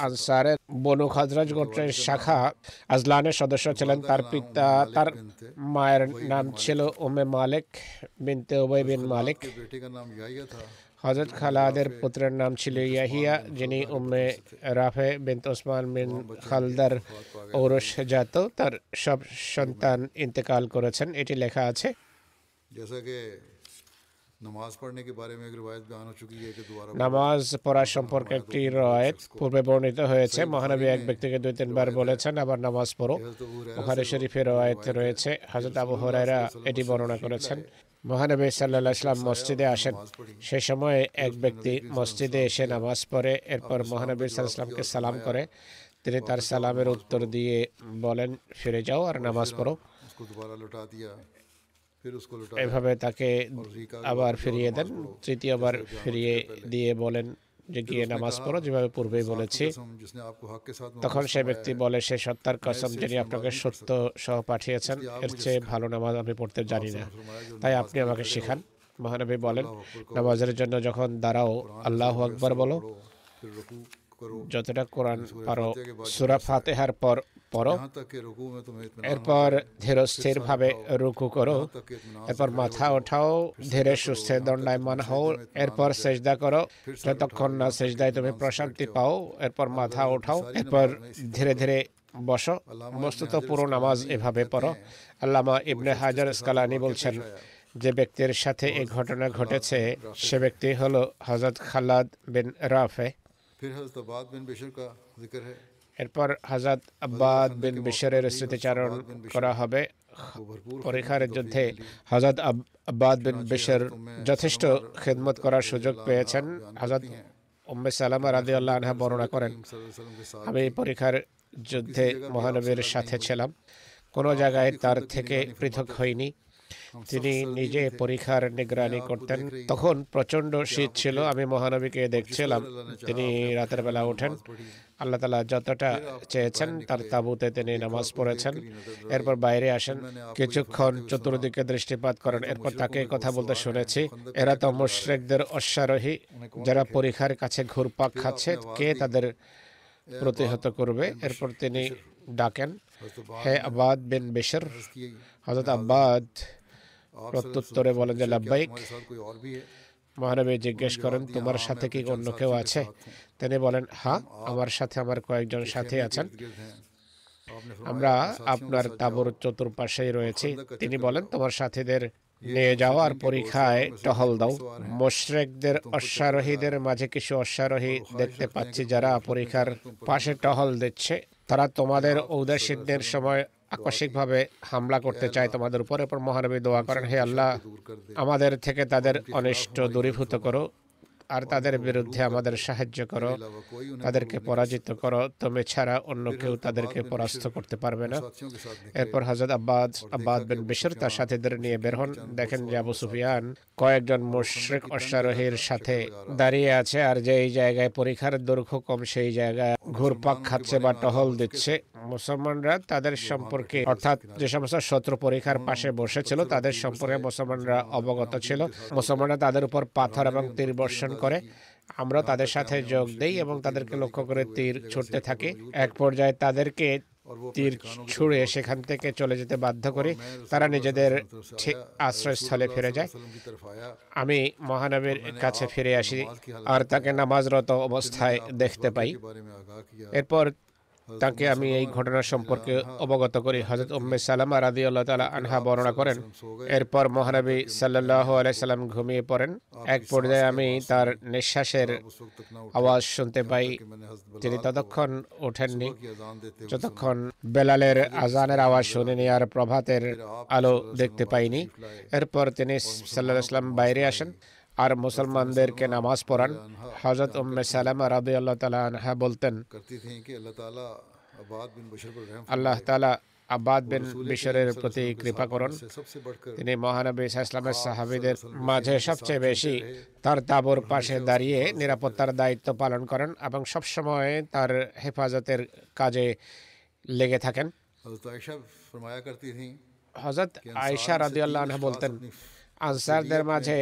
আনসারের বনু খজরাজ গোত্রের শাখা আজলানের সদস্য ছিলেন। তার পিতা তার মায়ের নাম ছিল ওমে মালিক বিনতে ওবই বিন মালিক। হজরত খালাদের পুত্রের নাম ছিল ইয়াহিয়া যিনি উম্মে রাফে বিন ওসমান বিন খালদার ঔরসজাত তার সব সন্তান ইন্তেকাল করেছেন। এটি লেখা আছে নামাজ পড়া সম্পর্কে একটি রয়েত পূর্বে বর্ণিত হয়েছে। মহানবী এক ব্যক্তিকে দুই তিনবার বলেছেন আবার নামাজ পড়ো। বুখারী শরীফের রয়েত রয়েছে। হযরত আবু হুরায়রা এটি বর্ণনা করেছেন। মহানবী সাল্লাহ ইসলাম মসজিদে আসেন। সে সময়ে এক ব্যক্তি মসজিদে এসে নামাজ পড়ে, এরপর মহানবী সাল্লাহ ইসলামকে সালাম করে। তিনি তার সালামের উত্তর দিয়ে বলেন, ফিরে যাও আর নামাজ পড়ো। এভাবে তাকে আবার ফিরিয়ে দেন, তৃতীয়বার ফিরিয়ে দিয়ে বলেন যে গিয়ে নামাজ পড়ো যেভাবে পূর্বেই বলেছি তখন সে ব্যক্তি বলে সে সত্তার কসম যিনি আপনাকে সত্য সহ পাঠিয়েছেন এর চেয়ে ভালো নামাজ আমি পড়তে জানি না তাই আপনি আমাকে শেখান। মহানবী বলেন নামাজের জন্য যখন দাঁড়াও আল্লাহ আকবর বলো। যতটা কোরআন পারো সুরা ফাতেহার পর পড়ো এরপর ধীর স্থিরভাবে রুকু করো। এরপর মাথা ওঠাও, ধীরে সুস্থে দণ্ডায়মান হও। এরপর সেজদা করো। যতক্ষণ না সেজদায় তুমি প্রশান্তি পাও, এরপর মাথা ওঠাও। এরপর ধীরে ধীরে বসো। মস্তত পুরো নামাজ এভাবে পড়ো। আল্লামা ইবনে হাজার স্কালানি বলছেন, যে ব্যক্তির সাথে এই ঘটনা ঘটেছে, সে ব্যক্তি হলো হজরত খালাদ বিন রাফে। এরপর হাজাত আব্বাদ বিন বিশ্বরের স্মৃতিচারণ করা হবে। পরীক্ষার যুদ্ধে হাজাত আব্বাদ বিন বিশ্বর যথেষ্ট খেদমত করার সুযোগ পেয়েছেন। হাজাত উম্মে সালামা রাজি আল্লাহ আনহা বর্ণনা করেন, আমি পরীক্ষার যুদ্ধে মহানবীর সাথে ছিলাম। কোনো জায়গায় তার থেকে পৃথক হইনি। তিনি নিজে পরীক্ষার নিগরানি করতেন। তখন প্রচণ্ড শীত ছিল আমি মহানবীকে দেখছিলাম। তিনি রাতের বেলা ওঠেন। আল্লাহ তালা যতটা চেয়েছেন তার তাবুতে তিনি নামাজ পড়েছেন। এরপর বাইরে আসেন। কিছুক্ষণ চতুর্দিকে দৃষ্টিপাত করেন। এরপর তাকে কথা বলতে শুনেছি এরা তো মুশ্রেকদের অশ্বারোহী। যারা পরীক্ষার কাছে ঘুরপাক খাচ্ছে কে তাদের প্রতিহত করবে? এরপর তিনি ডাকেন হে আবাদ বিন বেশর হজরত আব্বাদ প্রত্যুত্তরে বলেন যে লাব্বাইক মহানবী জিজ্ঞেস করেন তোমার সাথে কি অন্য কেউ আছে? তিনি বলেন হ্যাঁ আমার সাথে আমার কয়েকজন সাথী আছেন। আমরা আপনার তাবর চতুর্পাশেই রয়েছি। তিনি বলেন তোমার সাথীদের নিয়ে যাওয়ার পরীক্ষায় টহল দাও। মোশরেকদের অশ্বারোহীদের মাঝে কিছু অশ্বারোহী দেখতে পাচ্ছি যারা পরীক্ষার পাশে টহল দিচ্ছে। তারা তোমাদের ঔদাসীন্যের সময় আকস্মিকভাবে হামলা করতে চায় তোমাদের উপর। এরপর মহানবী দোয়া করেন হে আল্লাহ আমাদের থেকে তাদের অনিষ্ট দূরীভূত করো। আর তাদের বিরুদ্ধে আমাদের সাহায্য করো, তাদেরকে পরাজিত করো তুমি ছাড়া অন্য কেউ তাদেরকে পরাস্ত করতে পারবে না। এরপর হজরত আব্বাদ আব্বাদ বিন বিশর তার সাথীদের নিয়ে বের হন। দেখেন যে আবু সুফিয়ান কয়েকজন মুশরিক অশ্বারোহীর সাথে দাঁড়িয়ে আছে আর যেই জায়গায় পরীক্ষার দৈর্ঘ্য কম, সেই জায়গায় ঘুরপাক খাচ্ছে বা টহল দিচ্ছে। মুসলমানরা তাদের সম্পর্কে, অর্থাৎ যে সমস্ত শত্রু পরীক্ষার পাশে বসেছিল, তাদের সম্পর্কে মুসলমানরা অবগত ছিল। মুসলমানরা তাদের উপর পাথর এবং তীর বর্ষণ করে আমরা তাদের সাথে যোগ দেই এবং তাদেরকে লক্ষ্য করে তীর ছুটতে থাকি। এক পর্যায়ে তাদেরকে তীর ছুঁড়ে সেখান থেকে চলে যেতে বাধ্য করি তারা নিজেদের আশ্রয়স্থলে ফিরে যায়। আমি মহানবীর কাছে ফিরে আসি আর তাকে নামাজরত অবস্থায় দেখতে পাই। এরপর তাকে আমি এই ঘটনা সম্পর্কে অবগত করি। হজরত উম্মে সালামা রাদি আল্লাহ তালা আনহা বর্ণনা করেন এরপর মহানবী সাল্লাহ সাল্লাম ঘুমিয়ে পড়েন। এক পর্যায়ে আমি তার নিঃশ্বাসের আওয়াজ শুনতে পাই। তিনি ততক্ষণ ওঠেননি যতক্ষণ বেলালের আজানের আওয়াজ শুনিনি আর প্রভাতের আলো দেখতে পাইনি। এরপর তিনি সাল্লাহ সাল্লাম বাইরে আসেন। আর মুসলমানদেরকে নামাজ পড়ান। হজরত উম্মে সালামা রাদু আল্লাহ তালা আনহা বলতেন আল্লাহ তালা আব্বাদ বিন বিশ্বরের প্রতি কৃপা করুন। তিনি মহানবী ইসলামের সাহাবিদের মাঝে সবচেয়ে বেশি তার তাবুর পাশে দাঁড়িয়ে নিরাপত্তার দায়িত্ব পালন করেন এবং সবসময় তার হেফাজতের কাজে লেগে থাকেন। হজরত আয়সা রাদিয়াল্লাহ আনহা বলতেন আনসারদের মাঝে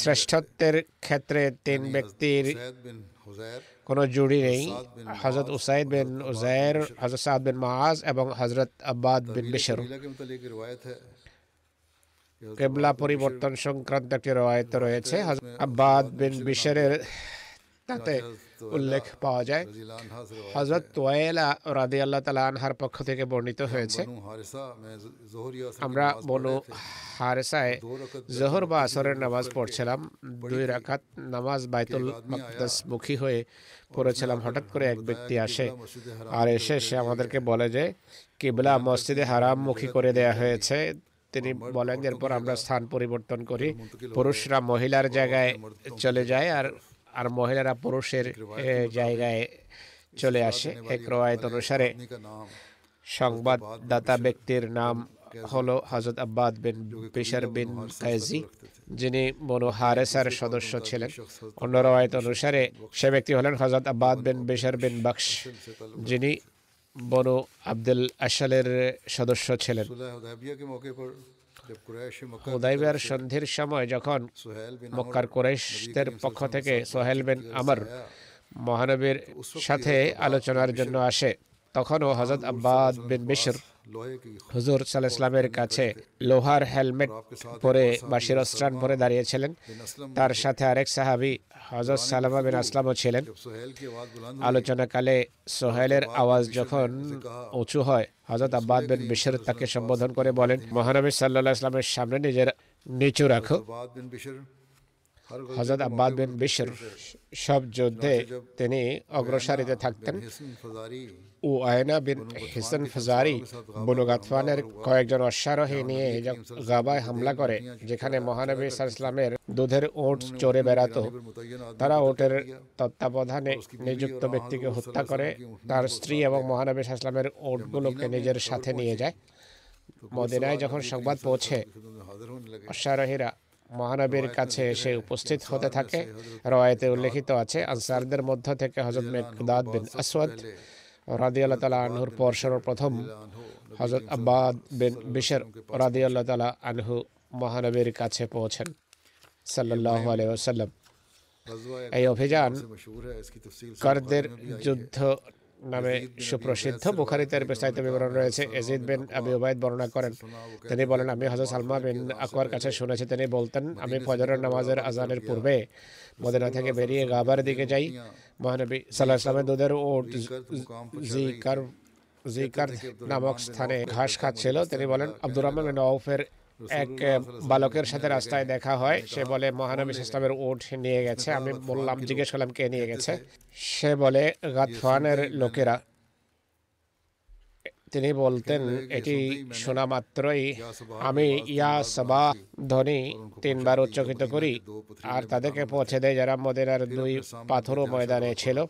শ্রেষ্ঠত্বের ক্ষেত্রে তিন ব্যক্তির কোনো জুড়ি নেই। হজরত উসাইদ বিন উজাইর হজরত সাদ বিন মাজ এবং হজরত আব্বাদ বিন বিশর। কেবলা পরিবর্তন সংক্রান্ত একটি রয়েছে। আব্বাদ বিন বিশরের তাতে উল্লেখ পাওয়া যায়। হজরত তোয়েলা রাদি আল্লাহ তালা আনহার পক্ষ থেকে বর্ণিত হয়েছে, আমরা বনু হারেসায় জোহর বা আসরের নামাজ পড়ছিলাম, দুই রাখাত নামাজ বাইতুল মকদাস মুখী হয়ে পড়েছিলাম, হঠাৎ করে এক ব্যক্তি আসে আর এসে সে আমাদেরকে বলে যে, কিবলা মসজিদে হারাম মুখী করে দেয়া হয়েছে। তিনি বলেন, এরপর আমরা স্থান পরিবর্তন করি, পুরুষরা মহিলার জায়গায় চলে যায় আর আর মহিলারা পুরুষের জায়গায় চলে আসে। এক রওয়ায়ত অনুসারে সংবাদদাতা ব্যক্তির নাম হলো হজরত আব্বাদ বিন পেশার বিন কাইজি যিনি বনু হারেসার সদস্য ছিলেন। অন্য রওয়ায়ত অনুসারে সে ব্যক্তি হলেন হজরত আব্বাদ বিন বেশার বিন বাক্স যিনি বনু আব্দুল আসালের সদস্য ছিলেন। হুদাইবের সন্ধির সময় যখন মক্কার কোরাইশদের পক্ষ থেকে সোহেল বিন আমর মহানবীর সাথে আলোচনার জন্য আসে। তখনও হজরত আব্বাদ বিন বিশর হুজুর সাল ইসলামের কাছে লোহার হেলমেট পরে বা শিরস্ত্রাণ পরে দাঁড়িয়েছিলেন। তার সাথে আরেক সাহাবি হজরত সালামা বিন আসলামও ছিলেন। আলোচনাকালে সোহেলের আওয়াজ যখন উঁচু হয় হজরত আব্বাদ বিন বিশর তাকে সম্বোধন করে বলেন, মহানবী সাল্লাহ ইসলামের সামনে নিজের নিচু রাখো। হজরত আব্বাদ বিন বিশর সব যুদ্ধে তিনি অগ্রসারিতে থাকতেন। ও আয়না বিন হিসন ফজারি বুলুগাতফানের কয়েকজন অশ্বারোহী নিয়ে গাবায় হামলা করে যেখানে মহানবী ইসলামের দুধের ওট চড়ে বেড়াত। তারা ওটের তত্ত্বাবধানে নিযুক্ত ব্যক্তিকে হত্যা করে তার স্ত্রী এবং মহানবী ইসলামের ওটগুলোকে নিজের সাথে নিয়ে যায়। মদিনায় যখন সংবাদ পৌঁছে অশ্বারোহীরা মহানবীর কাছে এসে উপস্থিত হতে থাকে। রয়েতে উল্লেখিত আছে, আনসারদের মধ্য থেকে হজরত মেকদাদ বিন আসওয়াদ রাদিয়াল্লাহ তালা আনহুর পর সর্বপ্রথম হজরত আব্বাদ বিন বিশের রাদিয়াল্লাহ তালা আনহু মহানবীর কাছে পৌঁছেন। সাল্লাহ আলহ এই অভিযান কারদের যুদ্ধ নামে সুপ্রসিদ্ধ বুখারিতে বিস্তারিত বিবরণ রয়েছে। এজিদ বিন আবি উবাইদ বর্ণনা করেন। তিনি বলেন আমি হজরত সালমা বিন আকবর কাছে শুনেছি। তিনি বলতেন আমি ফজরের নামাজের আজানের পূর্বে মদিনা থেকে বেরিয়ে গাবার দিকে যাই। মহানবী সাল্লাহ ইসলামের দুধের ও জিকার জিকার নামক স্থানে ঘাস খাচ্ছিল। তিনি বলেন আব্দুর রহমান বিন আউফের এক বালকের সাথে রাস্তায় দেখা হয়। সে বলে মহানবী ইসলামের ওট নিয়ে গেছে। আমি বললাম জিজ্ঞেস করলাম কে নিয়ে গেছে? সে বলে গাতফানের লোকেরা। তিনি বলতেন এটি শোনা মাত্রই আমি ইয়া সবা ধ্বনি তিনবার উচ্চকিত করি। আর তাদেরকে পৌঁছে দেয় যারা মদিনার দুই পাথরও ময়দানে ছিল।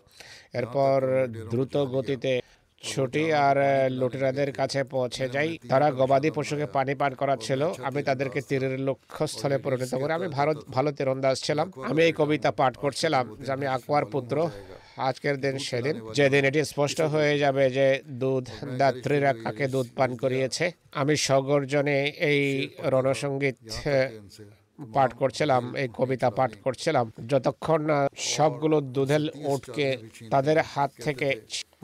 এরপর দ্রুত গতিতে ছুটি আর লুটেরাদের কাছে পৌঁছে যাই। তারা গবাদি পশুকে পানি পান করাচ্ছিল। আমি তাদেরকে তীরের লক্ষ্যস্থলে পরিণত করে। আমি ভারত, ভালো তীরন্দাজ ছিলাম। আমি এই কবিতা পাঠ করছিলাম যে আমি আকুয়ার পুত্র। আজকের দিন সেদিন। যেদিন এটি স্পষ্ট হয়ে যাবে যে দুধ দাত্রীরা কাকে দুধ পান করিয়েছে, আমি সগর্জনে এই রণসঙ্গীত পাঠ করছিলাম, এই কবিতা পাঠ করছিলাম। যতক্ষণ না সবগুলো দুধেল উঠকে তাদের হাত থেকে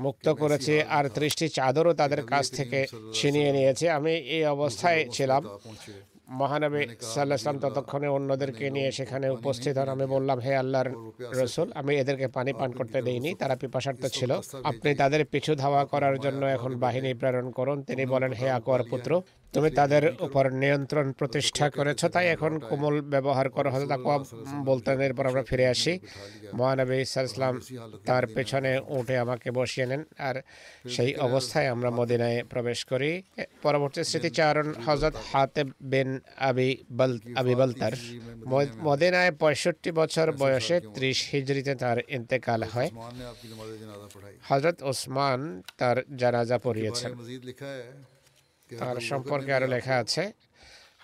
মুক্ত করেছে আর ত্রিশটি চাদরও তাদের কাছ থেকে ছিনিয়ে নিয়েছে, আমি এই অবস্থায় ছিলাম। মহানবী সাল্লাহ ততক্ষণে অন্যদেরকে নিয়ে সেখানে উপস্থিত হন। আমি বললাম, হে আল্লাহর রসুল, আমি এদেরকে পানি পান করতে দেইনি, তারা পিপাসার্থ ছিল। আপনি তাদের পিছু ধাওয়া করার জন্য এখন বাহিনী প্রেরণ করুন। তিনি বলেন, হে আকবর পুত্র তুমি তাদের উপর নিয়ন্ত্রণ প্রতিষ্ঠা করেছ, তাই এখন কোমল ব্যবহার করা। হতো তাকুয়া বলতেন, এরপর আমরা ফিরে আসি। মহানবী ইসলাম তার পেছনে উঠে আমাকে বসিয়ে নেন, আর সেই অবস্থায় আমরা মদিনায় প্রবেশ করি। পরবর্তী স্মৃতিচারণ হজরত হাতে বিন আবি বল, আবি বলতার। মদিনায় পঁয়ষট্টি বছর বয়সে ত্রিশ হিজড়িতে তার ইন্তেকাল হয়। হজরত ওসমান তার জানাজা পড়িয়েছেন। তার সম্পর্কে আরও লেখা আছে।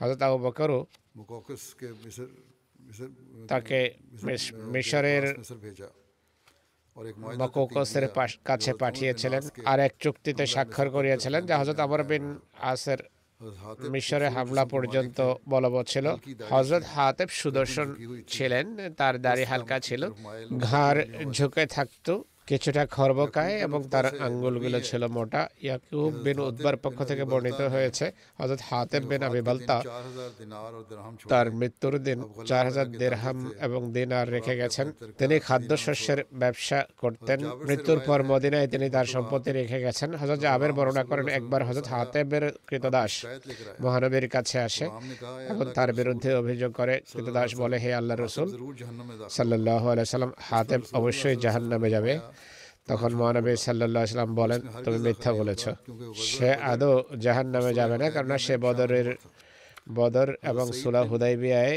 হজরত আবু বকরও তাকে মিশরের কাছে পাঠিয়েছিলেন আর এক চুক্তিতে স্বাক্ষর করিয়েছিলেন যে হজরত আবর বিন আসের মিশরে হামলা পর্যন্ত বলবৎ ছিল। হজরত হাতেব সুদর্শন ছিলেন তার দাড়ি হালকা ছিল। ঘাড় ঝুঁকে থাকতো। কিছুটা খর্বকায় এবং তার আঙ্গুলগুলো ছিল মোটা। ইয়াকুব বিন উদ্বার পক্ষ থেকে বর্ণিত হয়েছে হজরত হাতেম বিন আবিবালতা তার মৃত্যুর দিন চার হাজার দেড়হাম এবং দিনার রেখে গেছেন। তিনি খাদ্যশস্যের ব্যবসা করতেন মৃত্যুর পর মদিনায় তিনি তার সম্পত্তি রেখে গেছেন। হজরত জাবের বর্ণনা করেন একবার হজরত হাতেমের কৃতদাস মহানবীর কাছে আসে। এবং তার বিরুদ্ধে অভিযোগ করে কৃতদাস বলে হে আল্লাহ রসুল সাল্লাহ আলাইসাল্লাম হাতেব অবশ্যই জাহান্নামে যাবে। তখন মহানবী সাল্লাহ সাল্লাম বলেন তুমি মিথ্যা বলেছ সে আদৌ জাহান নামে যাবে না কেননা সে বদরের বদর এবং সুলা হুদাইবিয়ায়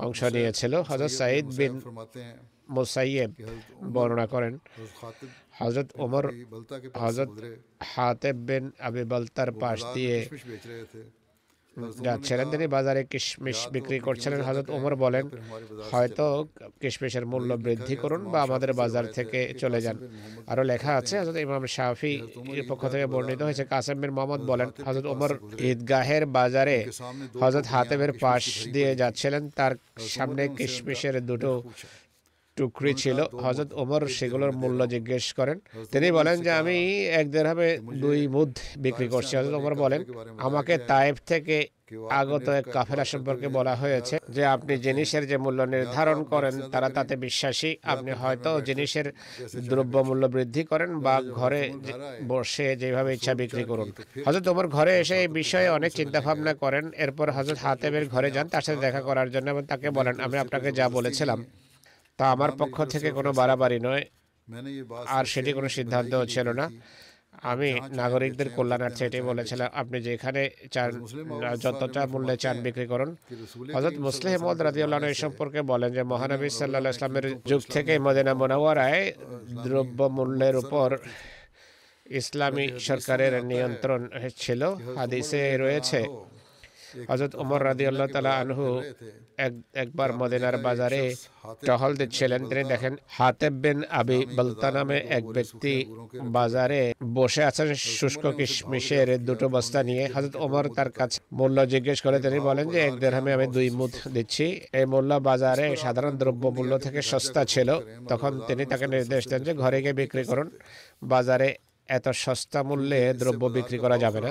অংশ নিয়েছিল হজরত সাইদ বিন মুসাইয়েব বর্ণনা করেন হজরত ওমর হজরত হাতেব বিন আবি বলতার পাশ দিয়ে যাচ্ছিলেন তিনি বাজারে কিশমিশ বিক্রি করছিলেন হজরত ওমর বলেন হয়তো কিশমিশের মূল্য বৃদ্ধি করুন বা আমাদের বাজার থেকে চলে যান। আরও লেখা আছে হজরত ইমাম শাফি পক্ষ থেকে বর্ণিত হয়েছে কাসেম বিন মোহাম্মদ বলেন হজরত ওমর ঈদগাহের বাজারে হজরত হাতেবের পাশ দিয়ে যাচ্ছিলেন তার সামনে কিশমিশের দুটো টুকরি ছিল। হজরত ওমর সেগুলোর মূল্য জিজ্ঞেস করেন। তিনি বলেন যে, আমি এক দেড়হামে দুই মুদ বিক্রি করছি। হজরত ওমর বলেন, আমাকে তায়েফ থেকে আগত এক কাফেলা সম্পর্কে বলা হয়েছে যে, আপনি জিনিসের যে মূল্য নির্ধারণ করেন, তারা তাতে বিশ্বাসী। আপনি হয়তো জিনিসের দ্রব্য মূল্য বৃদ্ধি করেন বা ঘরে বসে যেভাবে ইচ্ছা বিক্রি করুন। হজরত ওমর ঘরে এসে এই বিষয়ে অনেক চিন্তা ভাবনা করেন। এরপর হজরত হাতেবের ঘরে যান, তার সাথে দেখা করার জন্য এবং তাকে বলেন, আমি আপনাকে যা বলেছিলাম তা আমার পক্ষ থেকে কোনো বাড়াবাড়ি নয়। আর সেটি কোনো সিদ্ধান্ত ছিল না। আমি নাগরিকদের কল্যাণার্থে এটাই বলেছিলাম। আপনি যেখানে চান যতটা মূল্যে চান বিক্রি করুন। হজরত মুসলিম রাজিউল্লাহ এই সম্পর্কে বলেন যে মহানবী সাল্লাহ ইসলামের যুগ থেকে মদিনা মোনাওয়ারায় দ্রব্য মূল্যের উপর ইসলামী সরকারের নিয়ন্ত্রণ ছিল হাদিসে রয়েছে। হজরত উমর রাদি আল্লাহ তালা আনহু এক একবার মদিনার বাজারে টহল দিচ্ছিলেন। তিনি দেখেন হাতেব বিন আবি বলতা নামে এক ব্যক্তি বাজারে বসে আছেন শুষ্ক কিশমিশের দুটো বস্তা নিয়ে। হজরত ওমর তার কাছে মূল্য জিজ্ঞেস করে, তিনি বলেন যে, এক দেড়হামে আমি দুই মুদ দিচ্ছি। এই মূল্য বাজারে সাধারণ দ্রব্য মূল্য থেকে সস্তা ছিল। তখন তিনি তাকে নির্দেশ দেন যে, ঘরে গিয়ে বিক্রি করুন। বাজারে এত সস্তা মূল্যে দ্রব্য বিক্রি করা যাবে না।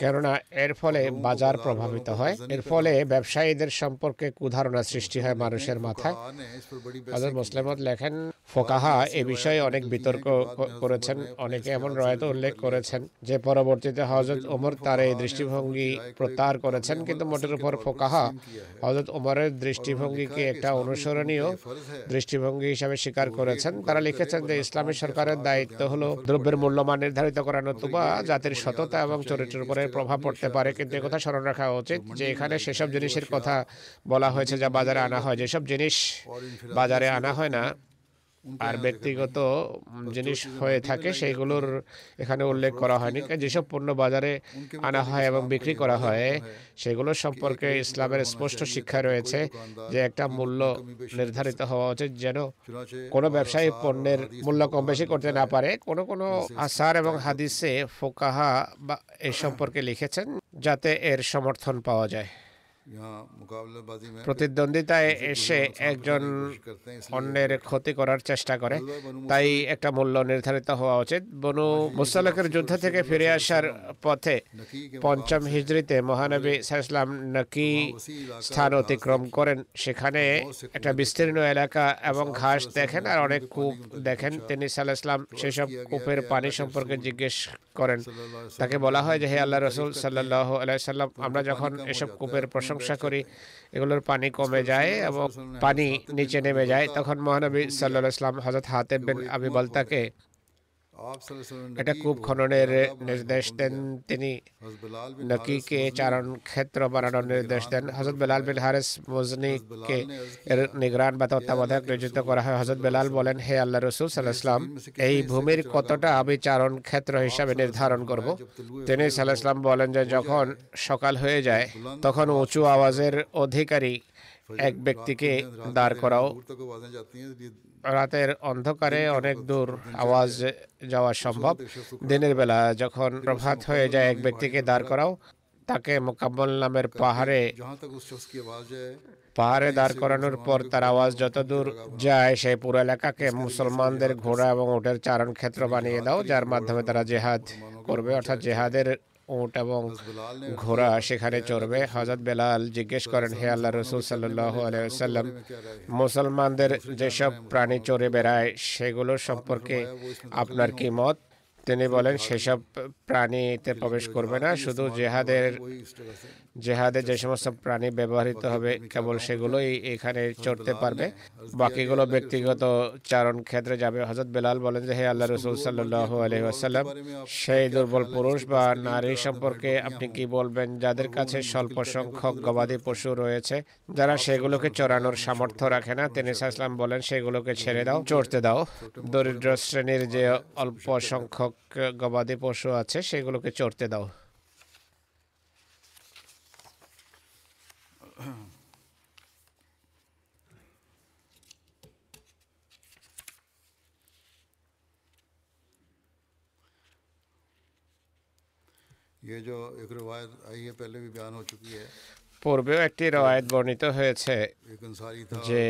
কেননা এর ফলে বাজার প্রভাবিত হয়। এর ফলে ব্যবসায়ীদের সম্পর্কে কুধারণা সৃষ্টি হয় মানুষের মাথায়। হজরত লেখেন ফোকাহা এ বিষয়ে অনেক বিতর্ক করেছেন, অনেকে এমন রয়ত উল্লেখ করেছেন যে পরবর্তীতে হজরত ওমর তার এই দৃষ্টিভঙ্গি প্রত্যাহার করেছেন, কিন্তু মোটের উপর ফোকাহা হজরত ওমরের দৃষ্টিভঙ্গিকে একটা অনুসরণীয় দৃষ্টিভঙ্গি হিসাবে স্বীকার করেছেন। তারা লিখেছেন যে ইসলামী সরকারের দায়িত্ব হলো দ্রব্যের মূল্যমান নির্ধারিত করা নতুবা জাতির সততা এবং চরিত্রের উপরে প্রভাব পড়তে পারে। কিন্তু একথা স্মরণ রাখা উচিত যে এখানে সেসব জিনিসের কথা বলা হয়েছে যা বাজারে আনা হয়। যেসব জিনিস বাজারে আনা হয় না আর ব্যক্তিগত জিনিস হয়ে থাকে সেইগুলোর এখানে উল্লেখ করা হয়নি। যেসব পণ্য বাজারে আনা হয় এবং বিক্রি করা হয় সেগুলো সম্পর্কে ইসলামের স্পষ্ট শিক্ষা রয়েছে যে একটা মূল্য নির্ধারিত হওয়া উচিত যেন কোনো ব্যবসায়ী পণ্যের মূল্য কম বেশি করতে না পারে কোনো কোনো আসার এবং হাদিসে ফোকাহা বা এ সম্পর্কে লিখেছেন যাতে এর সমর্থন পাওয়া যায়। প্রতিদ্বন্দ্বিতায় এসে একজন অন্যের ক্ষতি করার চেষ্টা করে তাই একটা মূল্য নির্ধারিত হওয়া উচিত বনু মুস্তালাকের যুদ্ধ থেকে ফিরে আসার পথে পঞ্চম হিজড়িতে মহানবী সাহসলাম নাকি স্থান অতিক্রম করেন সেখানে একটা বিস্তীর্ণ এলাকা এবং ঘাস দেখেন আর অনেক কূপ দেখেন তিনি সাল্লাহ সেসব কূপের পানি সম্পর্কে জিজ্ঞেস করেন তাকে বলা হয় যে হে আল্লাহ রসুল সাল্লাহ আলাই সাল্লাম আমরা যখন এসব কূপের প্রসঙ্গ প্রশংসা করি এগুলোর পানি কমে যায় এবং পানি নিচে নেমে যায়। তখন মহানবী সাল্লাহ ইসলাম হজরত হাতেব বিন আবি বলতাকে এটা কূপ খননের নির্দেশ দেন তিনি। নকিকে চারণ ক্ষেত্র বানানোর নির্দেশ দেন। হজরত বেলাল বিন হারেস মজনিকে এর নিগরান বা তত্ত্বাবধায়ক নিয়োজিত করা হয়। হজরত বেলাল বলেন, হে আল্লাহ রসুল সাল্লাহ এই ভূমির কতটা আমি চারণ ক্ষেত্র হিসাবে নির্ধারণ করব? তিনি সাল্লাহ বলেন যে, যখন সকাল হয়ে যায়, তখন উঁচু আওয়াজের অধিকারী এক ব্যক্তিকে দাঁড় করাও। রাতের অন্ধকারে অনেক দূর আওয়াজ যাওয়া সম্ভব। দিনের বেলা যখন প্রভাত হয়ে যায় এক ব্যক্তিকে দাঁড় করাও তাকে মোকাম্মল নামের পাহাড়ে পাহাড়ে দাঁড় করানোর পর তার আওয়াজ যত দূর যায় সেই পুরো এলাকাকে মুসলমানদের ঘোড়া এবং ওটের চারণ ক্ষেত্র বানিয়ে দাও যার মাধ্যমে তারা জেহাদ করবে। অর্থাৎ জেহাদের উঁট এবং ঘোড়া সেখানে চড়বে হজরত বেলাল জিজ্ঞেস করেন হে আল্লাহ রসুল সাল্লাহ আলাইসাল্লাম মুসলমানদের যেসব প্রাণী চড়ে বেড়ায় সেগুলো সম্পর্কে আপনার কি মত তিনি বলেন, সেসব প্রাণীতে প্রবেশ করবে না, শুধু জেহাদের, জেহাদে যে সমস্ত প্রাণী ব্যবহৃত হবে, কেবল সেগুলোই এখানে চড়তে পারবে। বাকিগুলো ব্যক্তিগত চারণ ক্ষেত্রে যাবে। হজরত বেলাল বলেন যে, হে আল্লাহ রসুল সাল্লাহ আলহি সেই দুর্বল পুরুষ বা নারী সম্পর্কে আপনি কি বলবেন? যাদের কাছে স্বল্প সংখ্যক গবাদি পশু রয়েছে, যারা সেগুলোকে চড়ানোর সামর্থ্য রাখে না, তিনি সাহসলাম বলেন, সেগুলোকে ছেড়ে দাও, চড়তে দাও। দরিদ্র শ্রেণির যে অল্প সংখ্যক গবাদি পশু আছে সেগুলোকে চড়তে দাও। পূর্বেও একটি রায়ত বর্ণিত হয়েছে যে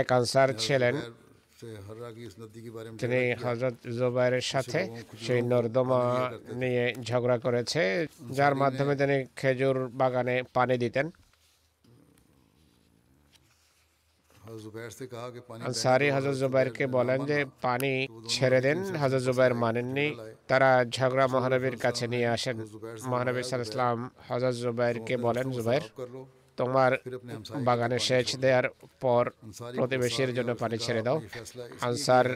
এক আনসার ছিলেন। তিনি হজরত জুবাইরের সাথে সেই নর্দমা নিয়ে ঝগড়া করেছে যার মাধ্যমে তিনি খেজুর বাগানে পানি দিতেন। আনসারি হজরত জুবাইরকে বলেন যে পানি ছেড়ে দেন হজরত জুবাইর মানেননি। তারা ঝগড়া মহানবীর কাছে নিয়ে আসেন। মহানবী সাল ইসলাম হজরত জুবাইরকে বলেন জুবাইর তোমার বাগানে সেচ দেওয়ার পর প্রতিবেশীর জন্য পানি ছেড়ে দাও। আনসার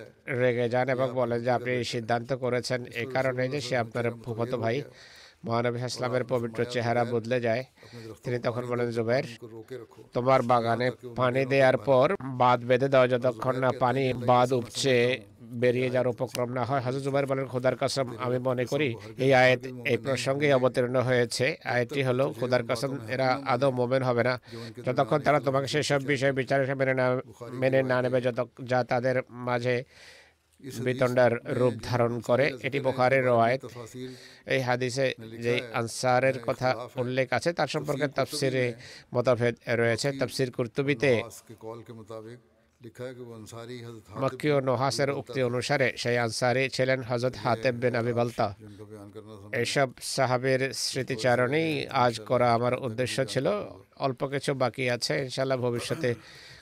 রেগে যান এবং বলেন যে আপনি সিদ্ধান্ত করেছেন এ কারণে যে সে আপনার ভূপত ভাই মহানবী ইসলামের পবিত্র চেহারা বদলে যায়। তিনি তখন বলেন জুবের তোমার বাগানে পানি দেওয়ার পর বাঁধ বেঁধে দাও। যতক্ষণ না পানি বাঁধ উপচে বেরিয়ে যাওয়ার উপক্রম না হয়। হাজর জুবাইর বলেন খোদার কাসম আমি মনে করি এই আয়াত এই প্রসঙ্গেই অবতীর্ণ হয়েছে। আয়াতটি হলো খোদার কাসম এরা আদৌ মোমেন হবে না। যতক্ষণ তারা তোমাকে সেসব বিষয়ে বিচার মেনে না মেনে না নেবে যত যা তাদের মাঝে বিতণ্ডার রূপ ধারণ করে। এটি বোখারের রওয়ায়ত এই হাদিসে যে আনসারের কথা উল্লেখ আছে তার সম্পর্কে তাফসিরে মতভেদ রয়েছে। তাফসির কুর্তুবিতে মক্কি ও নোহাসের উক্তি অনুসারে সেই আনসারি ছিলেন হজরত হাতেব বিন আবি এসব সাহাবের স্মৃতিচারণেই আজ করা আমার উদ্দেশ্য ছিল। অল্প কিছু বাকি আছে ইনশাল্লাহ ভবিষ্যতে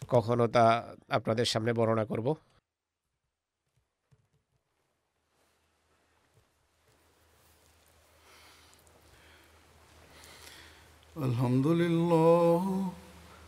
কখনো তা আপনাদের সামনে বর্ণনা করব। আলহামদুলিল্লাহ।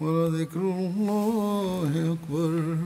ولذكر الله أكبر.